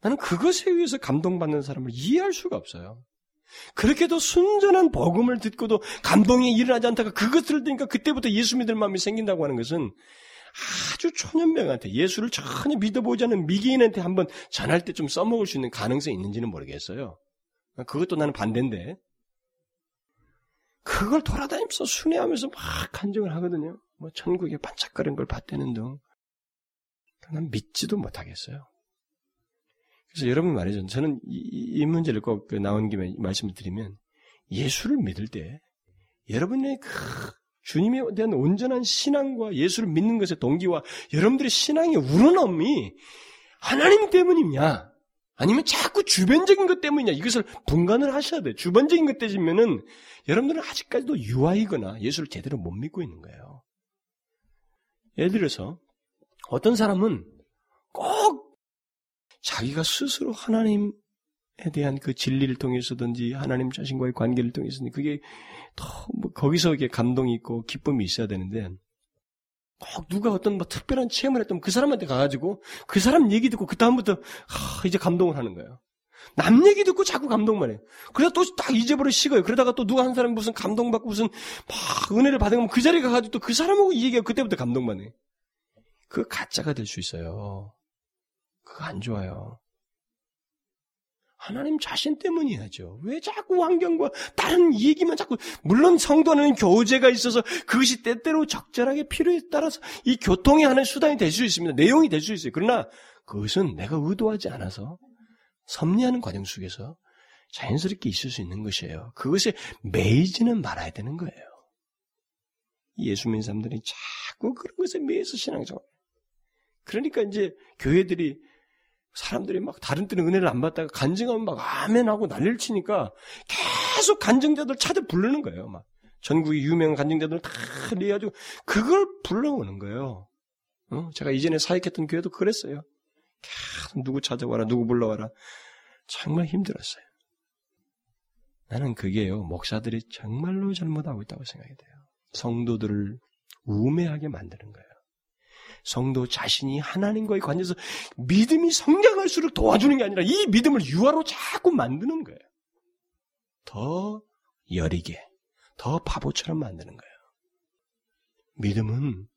A: 나는 그것에 의해서 감동받는 사람을 이해할 수가 없어요. 그렇게도 순전한 복음을 듣고도 감동이 일어나지 않다가 그것을 들으니까 그때부터 예수 믿을 마음이 생긴다고 하는 것은 아주 초년명한테 예수를 전혀 믿어보지 않은 미개인한테 한번 전할 때 좀 써먹을 수 있는 가능성이 있는지는 모르겠어요. 그것도 나는 반대인데 그걸 돌아다니면서 순회하면서 막 간증을 하거든요. 뭐 천국에 반짝거리는 걸 봤다는 등. 난 믿지도 못하겠어요. 그래서 여러분 말이죠. 저는 이, 이 문제를 꼭그 나온 김에 말씀을 드리면 예수를 믿을 때 여러분의 그 주님에 대한 온전한 신앙과 예수를 믿는 것의 동기와 여러분들의 신앙의 우러넘이 하나님 때문이냐 아니면 자꾸 주변적인 것 때문이냐 이것을 분간을 하셔야 돼요. 주변적인 것 때문이면은 여러분들은 아직까지도 유아이거나 예수를 제대로 못 믿고 있는 거예요. 예를 들어서 어떤 사람은 꼭 자기가 스스로 하나님에 대한 그 진리를 통해서든지 하나님 자신과의 관계를 통해서든지 그게 더 뭐 거기서 이게 감동이 있고 기쁨이 있어야 되는데 꼭 누가 어떤 뭐 특별한 체험을 했다면 그 사람한테 가가지고 그 사람 얘기 듣고 그 다음부터 이제 감동을 하는 거예요. 남 얘기 듣고 자꾸 감동만 해. 그래서 또딱 잊어버려 식어요. 그러다가 또 누가 한 사람이 무슨 감동받고 무슨 막 은혜를 받으면 그 자리에 가가지고 또 그 사람하고 이 얘기가 그때부터 감동만 해. 그 가짜가 될 수 있어요. 그거 안 좋아요. 하나님 자신 때문이야죠. 왜 자꾸 환경과 다른 얘기만 자꾸 물론 성도는 교제가 있어서 그것이 때때로 적절하게 필요에 따라서 이 교통의 하는 수단이 될 수 있습니다. 내용이 될 수 있어요. 그러나 그것은 내가 의도하지 않아서 섭리하는 과정 속에서 자연스럽게 있을 수 있는 것이에요. 그것에 매이지는 말아야 되는 거예요. 예수 믿는 사람들이 자꾸 그런 것에 매여서 신앙생활. 그러니까 이제 교회들이 사람들이 막 다른 때는 은혜를 안 받다가 간증하면 막 아멘 하고 난리를 치니까 계속 간증자들 찾아 부르는 거예요. 막 전국의 유명한 간증자들 다 내가지고 그걸 불러오는 거예요. 어? 제가 이전에 사역했던 교회도 그랬어요. 계속 누구 찾아와라, 누구 불러와라. 정말 힘들었어요. 나는 그게요, 목사들이 정말로 잘못하고 있다고 생각이 돼요. 성도들을 우매하게 만드는 거예요. 성도 자신이 하나님과의 관계에서 믿음이 성장할수록 도와주는 게 아니라 이 믿음을 유화로 자꾸 만드는 거예요. 더 여리게, 더 바보처럼 만드는 거예요. 믿음은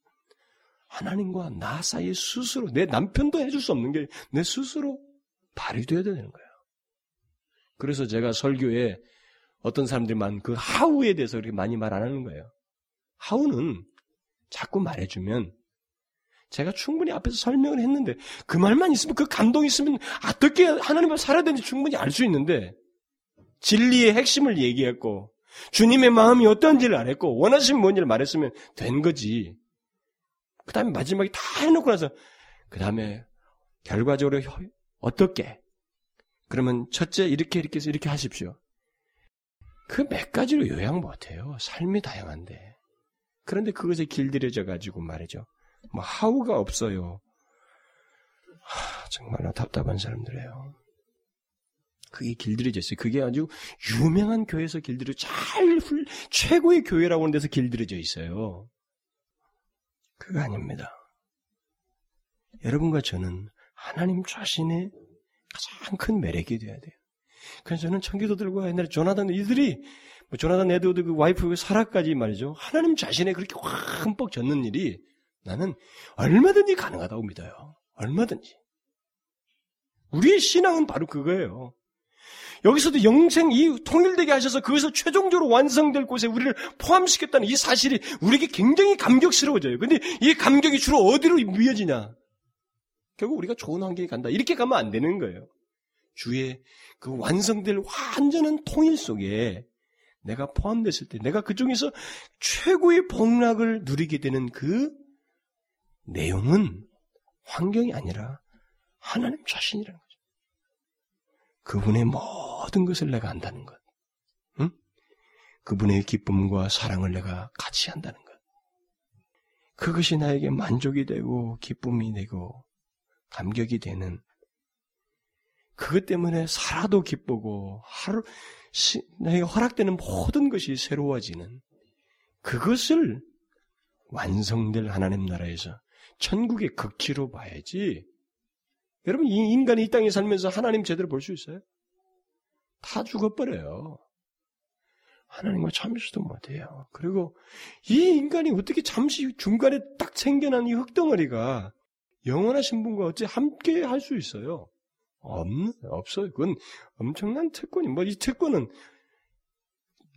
A: 하나님과 나 사이 스스로, 내 남편도 해줄 수 없는 게 내 스스로 발휘되어야 되는 거예요. 그래서 제가 설교에 어떤 사람들만 그 하우에 대해서 그렇게 많이 말 안 하는 거예요. 하우는 자꾸 말해주면 제가 충분히 앞에서 설명을 했는데 그 말만 있으면 그 감동이 있으면 어떻게 하나님을 살아야 되는지 충분히 알 수 있는데 진리의 핵심을 얘기했고 주님의 마음이 어떤지를 안 했고 원하시는 뭔지를 말했으면 된 거지. 그 다음에 마지막에 다 해놓고 나서 그 다음에 결과적으로 어떻게 그러면 첫째 이렇게 이렇게 해서 이렇게 하십시오. 그 몇 가지로 요약 못해요. 삶이 다양한데. 그런데 그것에 길들여져 가지고 말이죠. 뭐 하우가 없어요. 하, 정말로 답답한 사람들이에요. 그게 길들여져 있어요. 그게 아주 유명한 교회에서 길들여 잘 훌, 최고의 교회라고 하는 데서 길들여져 있어요. 그거 아닙니다. 여러분과 저는 하나님 자신의 가장 큰 매력이 돼야 돼요. 그래서 저는 청교도들과 옛날에 조나단 이들이 뭐 조나단 에드워드 그 와이프 사라까지 말이죠. 하나님 자신의 그렇게 확 흠뻑 젖는 일이 나는 얼마든지 가능하다고 믿어요. 얼마든지. 우리의 신앙은 바로 그거예요. 여기서도 영생 이 통일되게 하셔서 그것을 최종적으로 완성될 곳에 우리를 포함시켰다는 이 사실이 우리에게 굉장히 감격스러워져요. 근데 이 감격이 주로 어디로 이어지냐? 결국 우리가 좋은 환경에 간다. 이렇게 가면 안 되는 거예요. 주의 그 완성될 완전한 통일 속에 내가 포함됐을 때 내가 그 중에서 최고의 복락을 누리게 되는 그 내용은 환경이 아니라 하나님 자신이라는 거죠. 그분의 모든 것을 내가 안다는 것. 응? 그분의 기쁨과 사랑을 내가 같이 한다는 것. 그것이 나에게 만족이 되고 기쁨이 되고 감격이 되는 그것 때문에 살아도 기쁘고 하루 나에게 허락되는 모든 것이 새로워지는 그것을 완성될 하나님 나라에서 천국의 극치로 봐야지. 여러분 이 인간이 이 땅에 살면서 하나님 제대로 볼 수 있어요? 다 죽어버려요. 하나님과 잠시도 못해요. 그리고 이 인간이 어떻게 잠시 중간에 딱 생겨난 이 흙덩어리가 영원하신 분과 어찌 함께 할 수 있어요? 없는, 없어요. 그건 엄청난 특권이, 뭐, 이 특권은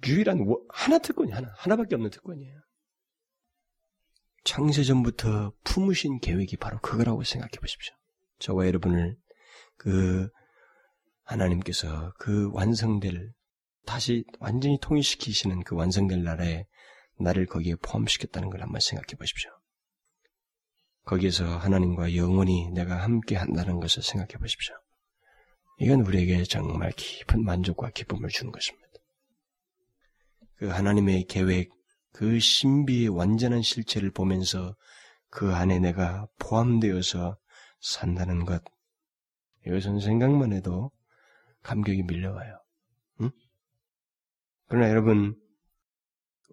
A: 유일한, 하나 특권이 하나, 하나밖에 없는 특권이에요. 창세전부터 품으신 계획이 바로 그거라고 생각해 보십시오. 저와 여러분을 그 하나님께서 그 완성될 다시 완전히 통일시키시는 그 완성될 나라에 나를 거기에 포함시켰다는 걸 한번 생각해 보십시오. 거기에서 하나님과 영원히 내가 함께 한다는 것을 생각해 보십시오. 이건 우리에게 정말 깊은 만족과 기쁨을 주는 것입니다. 그 하나님의 계획, 그 신비의 완전한 실체를 보면서 그 안에 내가 포함되어서 산다는 것. 이것은 생각만 해도 감격이 밀려와요. 응? 그러나 여러분,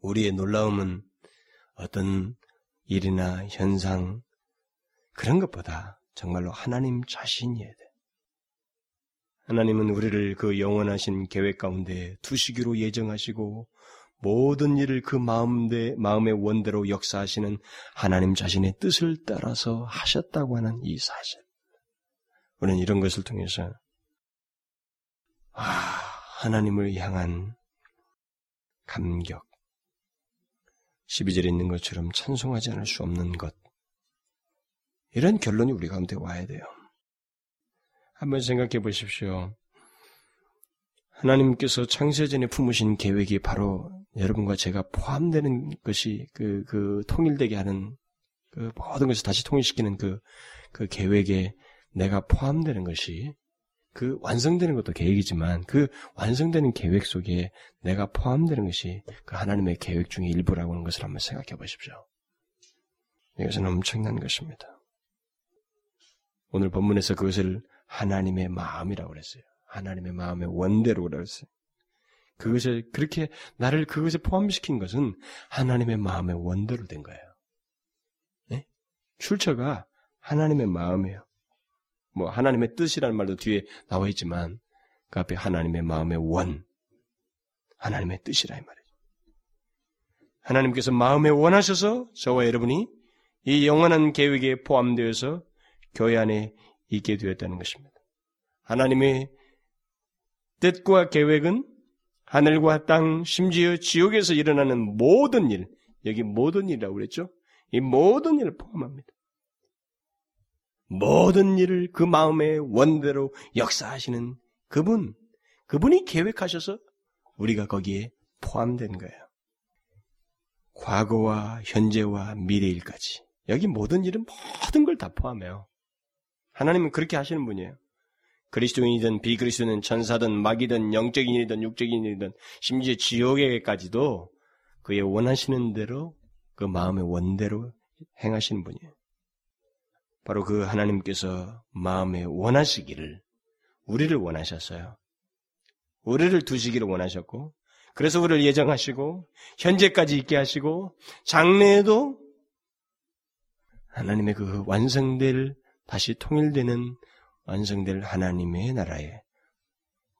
A: 우리의 놀라움은 어떤 일이나 현상, 그런 것보다 정말로 하나님 자신이어야 돼. 하나님은 우리를 그 영원하신 계획 가운데 두시기로 예정하시고 모든 일을 그 마음대, 마음의 원대로 역사하시는 하나님 자신의 뜻을 따라서 하셨다고 하는 이 사실. 우리는 이런 것을 통해서 아, 하나님을 향한 감격, 12절에 있는 것처럼 찬송하지 않을 수 없는 것, 이런 결론이 우리 가운데 와야 돼요. 한번 생각해 보십시오. 하나님께서 창세전에 품으신 계획이 바로 여러분과 제가 포함되는 것이 그, 그 통일되게 하는 그 모든 것을 다시 통일시키는 그, 그 계획에 내가 포함되는 것이 그 완성되는 것도 계획이지만 그 완성되는 계획 속에 내가 포함되는 것이 그 하나님의 계획 중의 일부라고 하는 것을 한번 생각해 보십시오. 이것은 엄청난 것입니다. 오늘 본문에서 그것을 하나님의 마음이라고 그랬어요. 하나님의 마음의 원대로 그랬어요. 그것을 그렇게 나를 그것에 포함시킨 것은 하나님의 마음의 원대로 된 거예요. 네? 출처가 하나님의 마음이에요. 뭐 하나님의 뜻이라는 말도 뒤에 나와 있지만 그 앞에 하나님의 마음의 원, 하나님의 뜻이라 이 말이죠. 하나님께서 마음에 원하셔서 저와 여러분이 이 영원한 계획에 포함되어서 교회 안에 있게 되었다는 것입니다. 하나님의 뜻과 계획은 하늘과 땅, 심지어 지옥에서 일어나는 모든 일, 여기 모든 일이라고 그랬죠? 이 모든 일을 포함합니다. 모든 일을 그 마음의 원대로 역사하시는 그분, 그분이 계획하셔서 우리가 거기에 포함된 거예요. 과거와 현재와 미래일까지. 여기 모든 일은 모든 걸 다 포함해요. 하나님은 그렇게 하시는 분이에요. 그리스도인이든 비그리스도는 천사든 마귀든 영적인 일이든 육적인 일이든 심지어 지옥에까지도 그의 원하시는 대로 그 마음의 원대로 행하시는 분이에요. 바로 그 하나님께서 마음에 원하시기를 우리를 원하셨어요. 우리를 두시기를 원하셨고 그래서 우리를 예정하시고 현재까지 있게 하시고 장래에도 하나님의 그 완성될 다시 통일되는 완성될 하나님의 나라에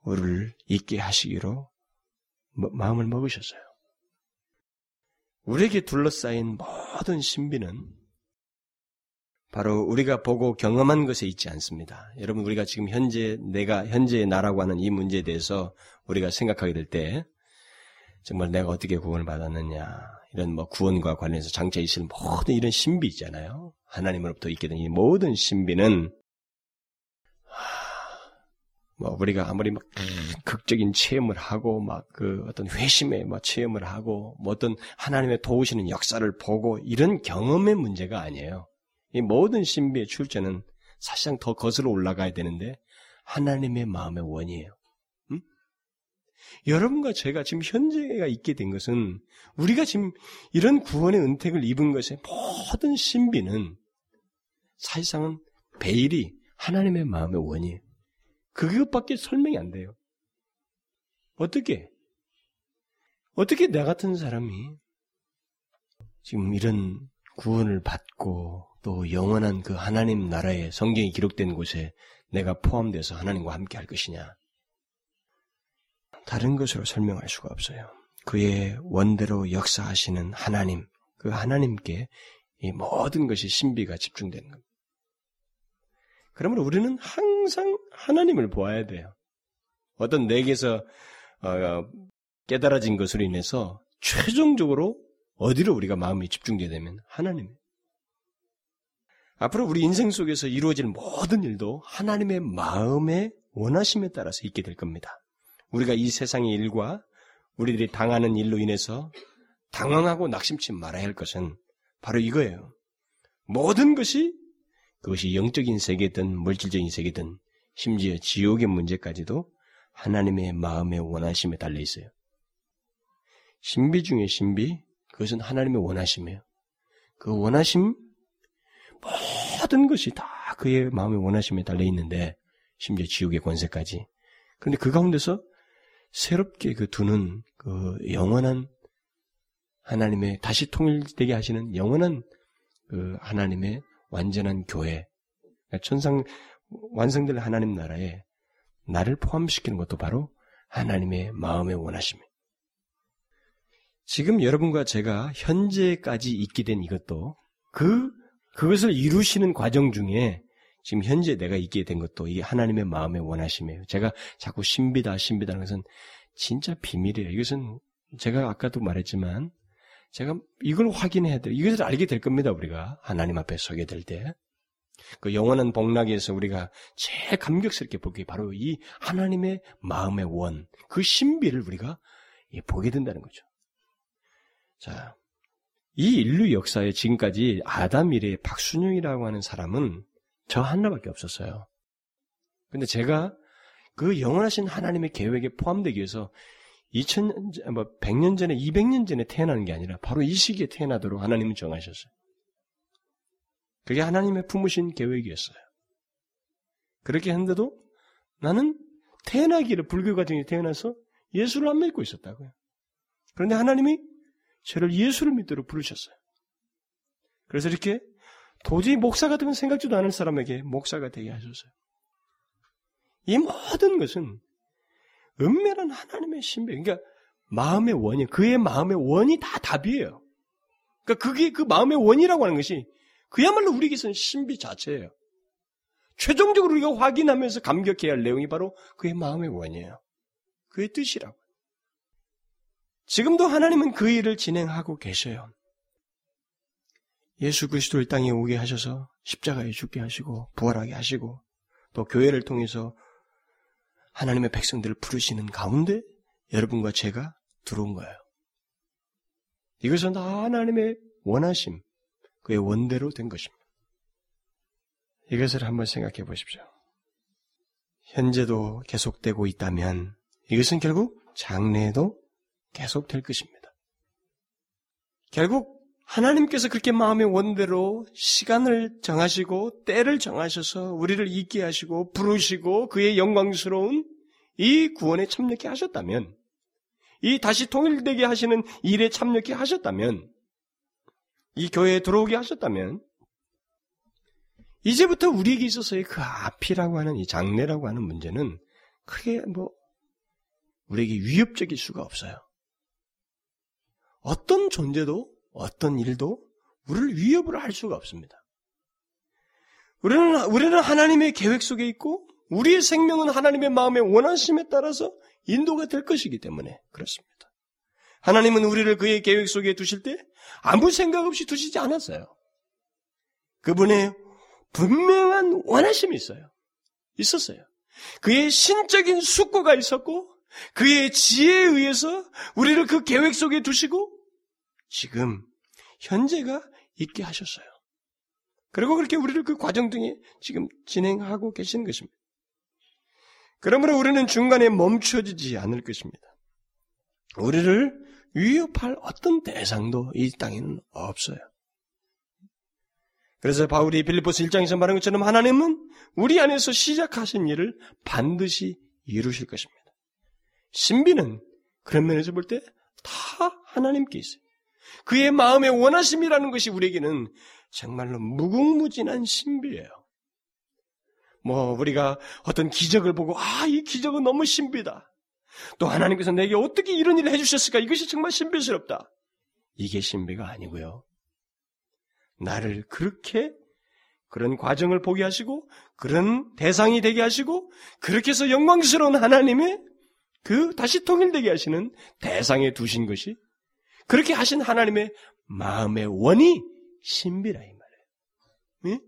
A: 우리를 있게 하시기로 마음을 먹으셨어요. 우리에게 둘러싸인 모든 신비는 바로 우리가 보고 경험한 것에 있지 않습니다. 여러분 우리가 지금 현재 내가 현재의 나라고 하는 이 문제에 대해서 우리가 생각하게 될 때 정말 내가 어떻게 구원을 받았느냐 이런 뭐 구원과 관련해서 장차 있을 모든 이런 신비 있잖아요. 하나님으로부터 있게 된 이 모든 신비는 뭐 우리가 아무리 막 극적인 체험을 하고 막 그 어떤 회심의 막 체험을 하고 뭐 어떤 하나님의 도우시는 역사를 보고 이런 경험의 문제가 아니에요. 이 모든 신비의 출제는 사실상 더 거슬러 올라가야 되는데 하나님의 마음의 원이에요. 음? 여러분과 제가 지금 현재가 있게 된 것은 우리가 지금 이런 구원의 은택을 입은 것의 모든 신비는 사실상은 베일이 하나님의 마음의 원이에요. 그것밖에 설명이 안 돼요. 어떻게? 어떻게 나 같은 사람이 지금 이런 구원을 받고 또 영원한 그 하나님 나라의 성경이 기록된 곳에 내가 포함돼서 하나님과 함께 할 것이냐? 다른 것으로 설명할 수가 없어요. 그의 원대로 역사하시는 하나님, 그 하나님께 이 모든 것이 신비가 집중되는 겁니다. 그러면 우리는 항상 하나님을 보아야 돼요. 어떤 내게서 어, 깨달아진 것으로 인해서 최종적으로 어디로 우리가 마음이 집중되게 되면 하나님. 앞으로 우리 인생 속에서 이루어질 모든 일도 하나님의 마음의 원하심에 따라서 있게 될 겁니다. 우리가 이 세상의 일과 우리들이 당하는 일로 인해서 당황하고 낙심치 말아야 할 것은 바로 이거예요. 모든 것이 그것이 영적인 세계든 물질적인 세계든 심지어 지옥의 문제까지도 하나님의 마음의 원하심에 달려 있어요. 신비 중의 신비, 그것은 하나님의 원하심이에요. 그 원하심, 모든 것이 다 그의 마음의 원하심에 달려 있는데, 심지어 지옥의 권세까지. 그런데 그 가운데서 새롭게 그 두는 그 영원한 하나님의 다시 통일되게 하시는 영원한 그 하나님의 완전한 교회, 그러니까 천상 완성될 하나님 나라에 나를 포함시키는 것도 바로 하나님의 마음의 원하심이에요. 지금 여러분과 제가 현재까지 있게 된 이것도 그 그것을 이루시는 과정 중에 지금 현재 내가 있게 된 것도 이게 하나님의 마음의 원하심이에요. 제가 자꾸 신비다 신비다는 것은 진짜 비밀이에요. 이것은 제가 아까도 말했지만 제가 이걸 확인해야 돼요. 이것을 알게 될 겁니다, 우리가. 하나님 앞에 서게 될 때. 그 영원한 복락에서 우리가 제일 감격스럽게 보기 바로 이 하나님의 마음의 원, 그 신비를 우리가 보게 된다는 거죠. 자, 이 인류 역사에 지금까지 아담 이래 박순영이라고 하는 사람은 저 하나밖에 없었어요. 근데 제가 그 영원하신 하나님의 계획에 포함되기 위해서 2000년, 뭐 100년 전에, 200년 전에 태어나는 게 아니라 바로 이 시기에 태어나도록 하나님은 정하셨어요. 그게 하나님의 품으신 계획이었어요. 그렇게 했는데도 나는 태어나기를 불교 가정에 태어나서 예수를 안 믿고 있었다고요. 그런데 하나님이 저를 예수를 믿도록 부르셨어요. 그래서 이렇게 도저히 목사 같은 건 생각지도 않을 사람에게 목사가 되게 하셨어요. 이 모든 것은 은밀한 하나님의 신비, 그러니까 마음의 원이, 그의 마음의 원이 다 답이에요. 그러니까 그게 그 마음의 원이라고 하는 것이 그야말로 우리에게서는 신비 자체예요. 최종적으로 우리가 확인하면서 감격해야 할 내용이 바로 그의 마음의 원이에요. 그의 뜻이라고. 지금도 하나님은 그 일을 진행하고 계셔요. 예수 그리스도를 땅에 오게 하셔서 십자가에 죽게 하시고 부활하게 하시고 또 교회를 통해서 하나님의 백성들을 부르시는 가운데 여러분과 제가 들어온 거예요. 이것은 다 하나님의 원하심, 그의 원대로 된 것입니다. 이것을 한번 생각해 보십시오. 현재도 계속되고 있다면 이것은 결국 장래에도 계속될 것입니다. 결국 하나님께서 그렇게 마음의 원대로 시간을 정하시고 때를 정하셔서 우리를 있게 하시고 부르시고 그의 영광스러운 이 구원에 참여케 하셨다면 이 다시 통일되게 하시는 일에 참여케 하셨다면 이 교회에 들어오게 하셨다면 이제부터 우리에게 있어서의 그 앞이라고 하는 이 장래라고 하는 문제는 크게 뭐 우리에게 위협적일 수가 없어요. 어떤 존재도 어떤 일도 우리를 위협을 할 수가 없습니다. 우리는 우리는 하나님의 계획 속에 있고 우리의 생명은 하나님의 마음의 원하심에 따라서 인도가 될 것이기 때문에 그렇습니다. 하나님은 우리를 그의 계획 속에 두실 때 아무 생각 없이 두시지 않았어요. 그분의 분명한 원하심이 있어요. 있었어요. 그의 신적인 숙고가 있었고 그의 지혜에 의해서 우리를 그 계획 속에 두시고 지금 현재가 있게 하셨어요. 그리고 그렇게 우리를 그 과정 중에 지금 진행하고 계시는 것입니다. 그러므로 우리는 중간에 멈춰지지 않을 것입니다. 우리를 위협할 어떤 대상도 이 땅에는 없어요. 그래서 바울이 빌리포스 1장에서 말한 것처럼 하나님은 우리 안에서 시작하신 일을 반드시 이루실 것입니다. 신비는 그런 면에서 볼 때 다 하나님께 있어요. 그의 마음의 원하심이라는 것이 우리에게는 정말로 무궁무진한 신비예요. 뭐 우리가 어떤 기적을 보고 아 이 기적은 너무 신비다. 또 하나님께서 내게 어떻게 이런 일을 해주셨을까? 이것이 정말 신비스럽다. 이게 신비가 아니고요. 나를 그렇게 그런 과정을 보게 하시고 그런 대상이 되게 하시고 그렇게 해서 영광스러운 하나님의 그 다시 통일되게 하시는 대상에 두신 것이 그렇게 하신 하나님의 마음의 원이 신비라 이 말이에요. 예?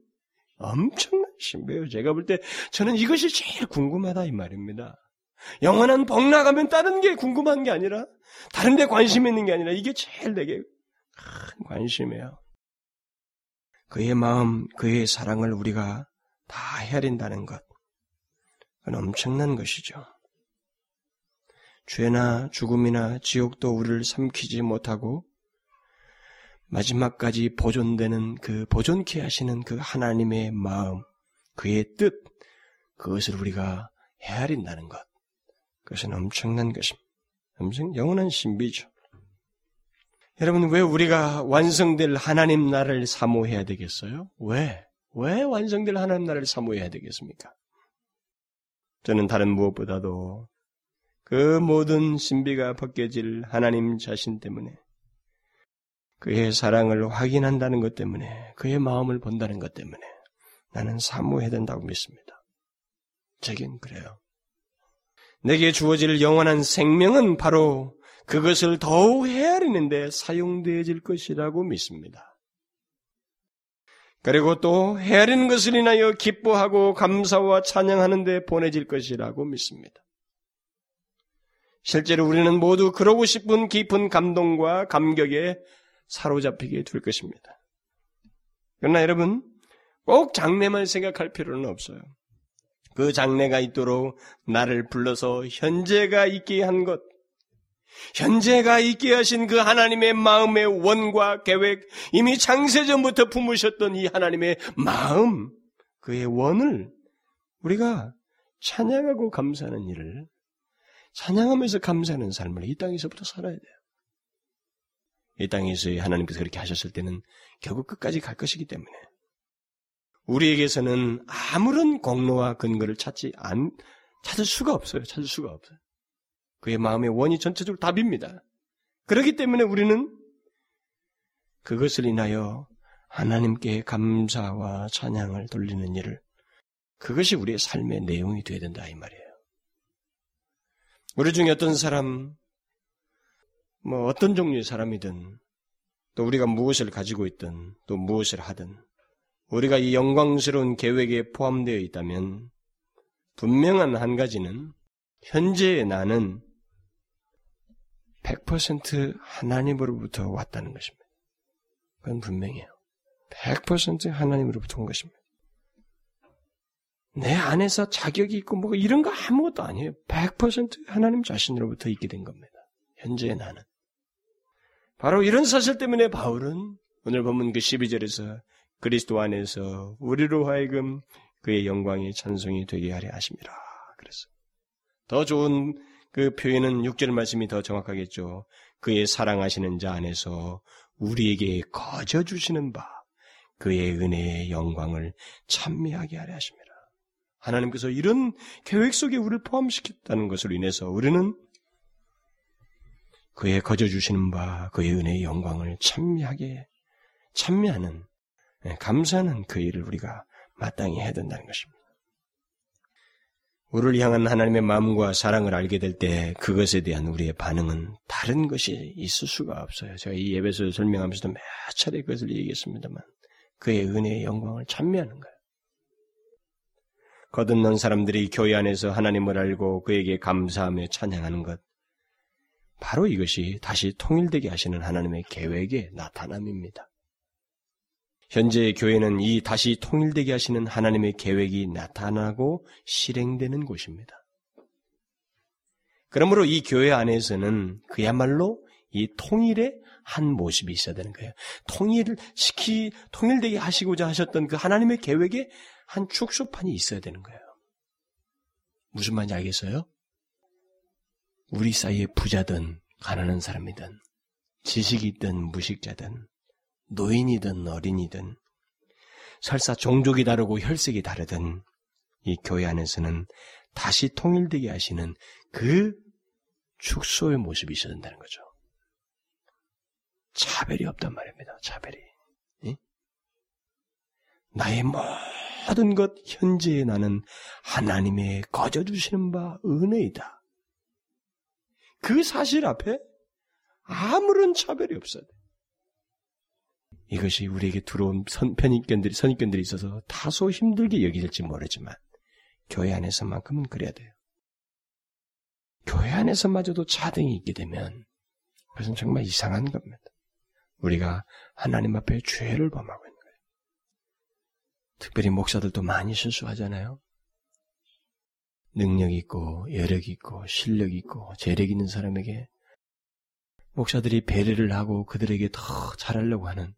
A: 엄청난 신비예요. 제가 볼 때 저는 이것이 제일 궁금하다 이 말입니다. 영원한 복 나가면 다른 게 궁금한 게 아니라 다른 데 관심 있는 게 아니라 이게 제일 내게 큰 관심이에요. 그의 마음, 그의 사랑을 우리가 다 헤아린다는 것. 그건 엄청난 것이죠. 죄나 죽음이나 지옥도 우리를 삼키지 못하고 마지막까지 보존되는 그 보존케 하시는 그 하나님의 마음, 그의 뜻, 그것을 우리가 헤아린다는 것. 그것은 엄청난 것입니다. 엄청 영원한 신비죠. 여러분, 왜 우리가 완성될 하나님 나라를 사모해야 되겠어요? 왜? 왜 완성될 하나님 나라를 사모해야 되겠습니까? 저는 다른 무엇보다도 그 모든 신비가 벗겨질 하나님 자신 때문에 그의 사랑을 확인한다는 것 때문에 그의 마음을 본다는 것 때문에 나는 사모해야 된다고 믿습니다. 제겐 그래요. 내게 주어질 영원한 생명은 바로 그것을 더욱 헤아리는데 사용되어질 것이라고 믿습니다. 그리고 또 헤아리는 것을 인하여 기뻐하고 감사와 찬양하는 데 보내질 것이라고 믿습니다. 실제로 우리는 모두 그러고 싶은 깊은 감동과 감격에 사로잡히게 될 것입니다. 그러나 여러분, 꼭 장래만 생각할 필요는 없어요. 그 장래가 있도록 나를 불러서 현재가 있게 한 것, 현재가 있게 하신 그 하나님의 마음의 원과 계획, 이미 창세전부터 품으셨던 이 하나님의 마음, 그의 원을 우리가 찬양하고 감사하는 일을 찬양하면서 감사하는 삶을 이 땅에서부터 살아야 돼요. 이 땅에서 하나님께서 그렇게 하셨을 때는 결국 끝까지 갈 것이기 때문에 우리에게서는 아무런 공로와 근거를 찾지 안, 찾을 수가 없어요. 찾을 수가 없어요. 그의 마음의 원이 전체적으로 답입니다. 그렇기 때문에 우리는 그것을 인하여 하나님께 감사와 찬양을 돌리는 일을 그것이 우리의 삶의 내용이 되어야 된다 이 말이에요. 우리 중에 어떤 사람, 뭐 어떤 종류의 사람이든 또 우리가 무엇을 가지고 있든 또 무엇을 하든 우리가 이 영광스러운 계획에 포함되어 있다면 분명한 한 가지는 현재의 나는 100% 하나님으로부터 왔다는 것입니다. 그건 분명해요. 100% 하나님으로부터 온 것입니다. 내 안에서 자격이 있고 뭐 이런 거 아무것도 아니에요. 100% 하나님 자신으로부터 있게 된 겁니다. 현재의 나는. 바로 이런 사실 때문에 바울은 오늘 보면 그 12절에서 그리스도 안에서 우리로 하여금 그의 영광이 찬송이 되게 하려 하십니다. 그래서 더 좋은 그 표현은 6절 말씀이 더 정확하겠죠. 그의 사랑하시는 자 안에서 우리에게 거저 주시는 바 그의 은혜의 영광을 찬미하게 하려 하십니다. 하나님께서 이런 계획 속에 우리를 포함시켰다는 것으로 인해서 우리는 그의 거저 주시는 바 그의 은혜의 영광을 찬미하게 찬미하는 예, 감사하는 그 일을 우리가 마땅히 해야 된다는 것입니다. 우리를 향한 하나님의 마음과 사랑을 알게 될 때 그것에 대한 우리의 반응은 다른 것이 있을 수가 없어요. 제가 이 예배에서 설명하면서도 몇 차례 그것을 얘기했습니다만 그의 은혜의 영광을 찬미하는 거예요. 거듭난 사람들이 교회 안에서 하나님을 알고 그에게 감사하며 찬양하는 것. 바로 이것이 다시 통일되게 하시는 하나님의 계획의 나타남입니다. 현재 교회는 이 다시 통일되게 하시는 하나님의 계획이 나타나고 실행되는 곳입니다. 그러므로 이 교회 안에서는 그야말로 이 통일의 한 모습이 있어야 되는 거예요. 통일을 시키, 통일되게 하시고자 하셨던 그 하나님의 계획에 한 축소판이 있어야 되는 거예요. 무슨 말인지 알겠어요? 우리 사이에 부자든 가난한 사람이든 지식이든 무식자든 노인이든 어린이든 설사 종족이 다르고 혈색이 다르든 이 교회 안에서는 다시 통일되게 하시는 그 축소의 모습이 있어야 된다는 거죠. 차별이 없단 말입니다. 차별이. 예? 나의 모든 것 현재에 나는 하나님의 거저 주시는 바 은혜이다. 그 사실 앞에 아무런 차별이 없어야 돼. 이것이 우리에게 들어온 선, 편입견들이, 선입견들이 있어서 다소 힘들게 여기질지 모르지만, 교회 안에서만큼은 그래야 돼요. 교회 안에서마저도 차등이 있게 되면, 그것은 정말 이상한 겁니다. 우리가 하나님 앞에 죄를 범하고. 특별히 목사들도 많이 실수하잖아요. 능력 있고, 여력 있고, 실력 있고, 재력 있는 사람에게 목사들이 배려를 하고 그들에게 더 잘하려고 하는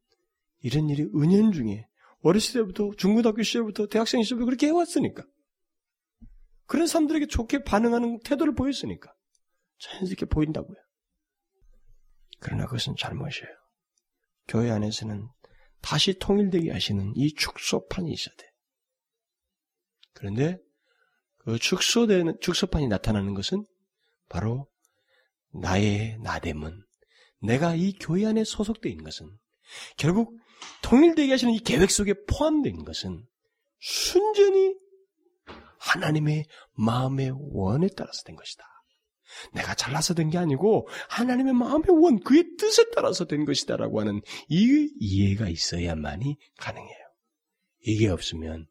A: 이런 일이 은연중에 어렸을 때부터 중고등학교 시절부터 대학생 시절부터 그렇게 해왔으니까 그런 사람들에게 좋게 반응하는 태도를 보였으니까 자연스럽게 보인다고요. 그러나 그것은 잘못이에요. 교회 안에서는 다시 통일되게 하시는 이 축소판이 있어야 돼. 그런데 그 축소되는 축소판이 나타나는 것은 바로 나의 나됨은 내가 이 교회 안에 소속되어 있는 것은 결국 통일되게 하시는 이 계획 속에 포함된 것은 순전히 하나님의 마음의 원에 따라서 된 것이다. 내가 잘나서 된 게 아니고 하나님의 마음의 원, 그의 뜻에 따라서 된 것이다라고 하는 이 이해가 있어야만이 가능해요. 이게 없으면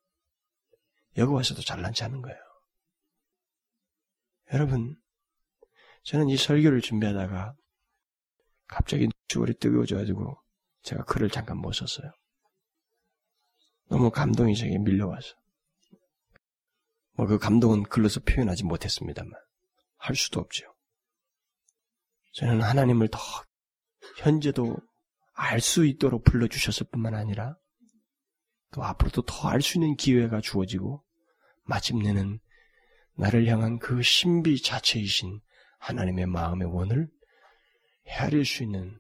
A: 여기 와서도 잘난지 않은 거예요. 여러분, 저는 이 설교를 준비하다가 갑자기 주얼이 뜨거워져가지고 제가 글을 잠깐 못 썼어요. 너무 감동이 제게 밀려와서. 뭐 그 감동은 글로서 표현하지 못했습니다만 할 수도 없죠. 저는 하나님을 더 현재도 알 수 있도록 불러주셨을 뿐만 아니라 또 앞으로도 더 알 수 있는 기회가 주어지고 마침내는 나를 향한 그 신비 자체이신 하나님의 마음의 원을 헤아릴 수 있는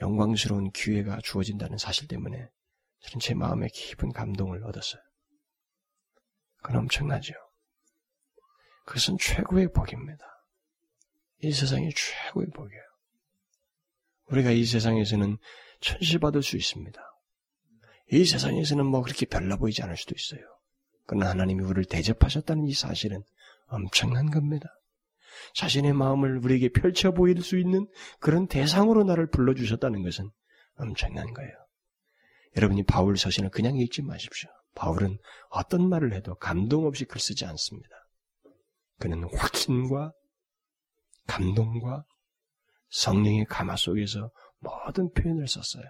A: 영광스러운 기회가 주어진다는 사실 때문에 저는 제 마음에 깊은 감동을 얻었어요. 그건 엄청나죠. 그것은 최고의 복입니다. 이 세상이 최고의 복이에요. 우리가 이 세상에서는 천시받을 수 있습니다. 이 세상에서는 뭐 그렇게 별나 보이지 않을 수도 있어요. 그러나 하나님이 우리를 대접하셨다는 이 사실은 엄청난 겁니다. 자신의 마음을 우리에게 펼쳐 보일 수 있는 그런 대상으로 나를 불러주셨다는 것은 엄청난 거예요. 여러분이 바울 서신을 그냥 읽지 마십시오. 바울은 어떤 말을 해도 감동 없이 글 쓰지 않습니다. 그는 확신과 감동과 성령의 가마 속에서 모든 표현을 썼어요.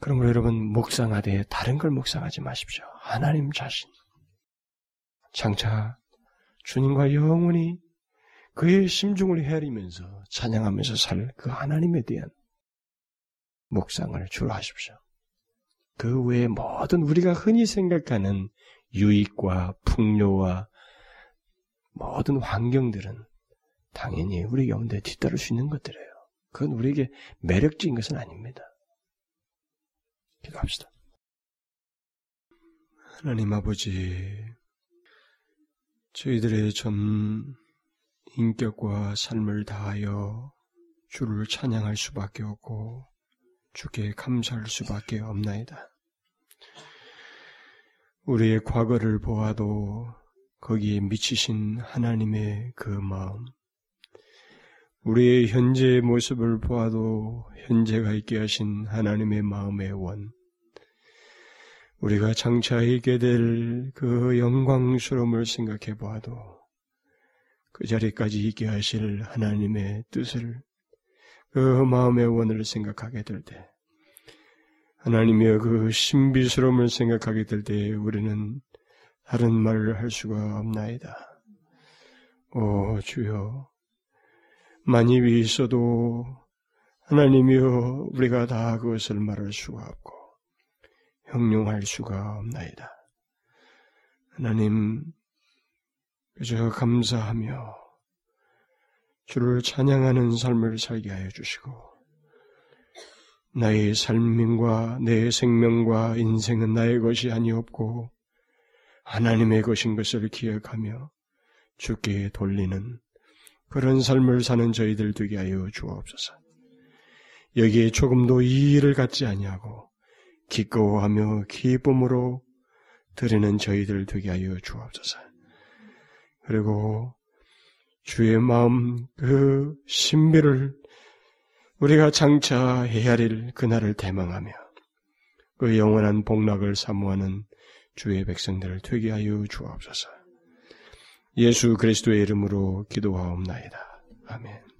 A: 그러므로 여러분 묵상하되 다른 걸 묵상하지 마십시오. 하나님 자신. 장차 주님과 영원히 그의 심중을 헤아리면서 찬양하면서 살 그 하나님에 대한 묵상을 주로 하십시오. 그 외에 모든 우리가 흔히 생각하는 유익과 풍요와 모든 환경들은 당연히 우리 가운데 뒤따를 수 있는 것들이에요. 그건 우리에게 매력적인 것은 아닙니다. 기도합시다. 하나님 아버지, 저희들의 전 인격과 삶을 다하여 주를 찬양할 수밖에 없고 주께 감사할 수밖에 없나이다. 우리의 과거를 보아도 거기에 미치신 하나님의 그 마음, 우리의 현재의 모습을 보아도 현재가 있게 하신 하나님의 마음의 원, 우리가 장차 있게 될 그 영광스러움을 생각해 보아도 그 자리까지 있게 하실 하나님의 뜻을 그 마음의 원을 생각하게 될 때, 하나님의 그 신비스러움을 생각하게 될 때 우리는 다른 말을 할 수가 없나이다. 오 주여, 만입이 있어도 하나님이여 우리가 다 그것을 말할 수가 없고 형용할 수가 없나이다. 하나님 그저 감사하며 주를 찬양하는 삶을 살게 하여 주시고 나의 삶과 내 생명과 인생은 나의 것이 아니었고 하나님의 것인 것을 기억하며 주께 돌리는 그런 삶을 사는 저희들 되게 하여 주옵소서. 여기에 조금도 이의를 갖지 아니하고 기꺼워하며 기쁨으로 드리는 저희들 되게 하여 주옵소서. 그리고 주의 마음 그 신비를 우리가 장차 헤아릴 그날을 대망하며 그 영원한 복락을 사모하는 주의 백성들을 되게 하여 주옵소서. 예수 그리스도의 이름으로 기도하옵나이다. 아멘.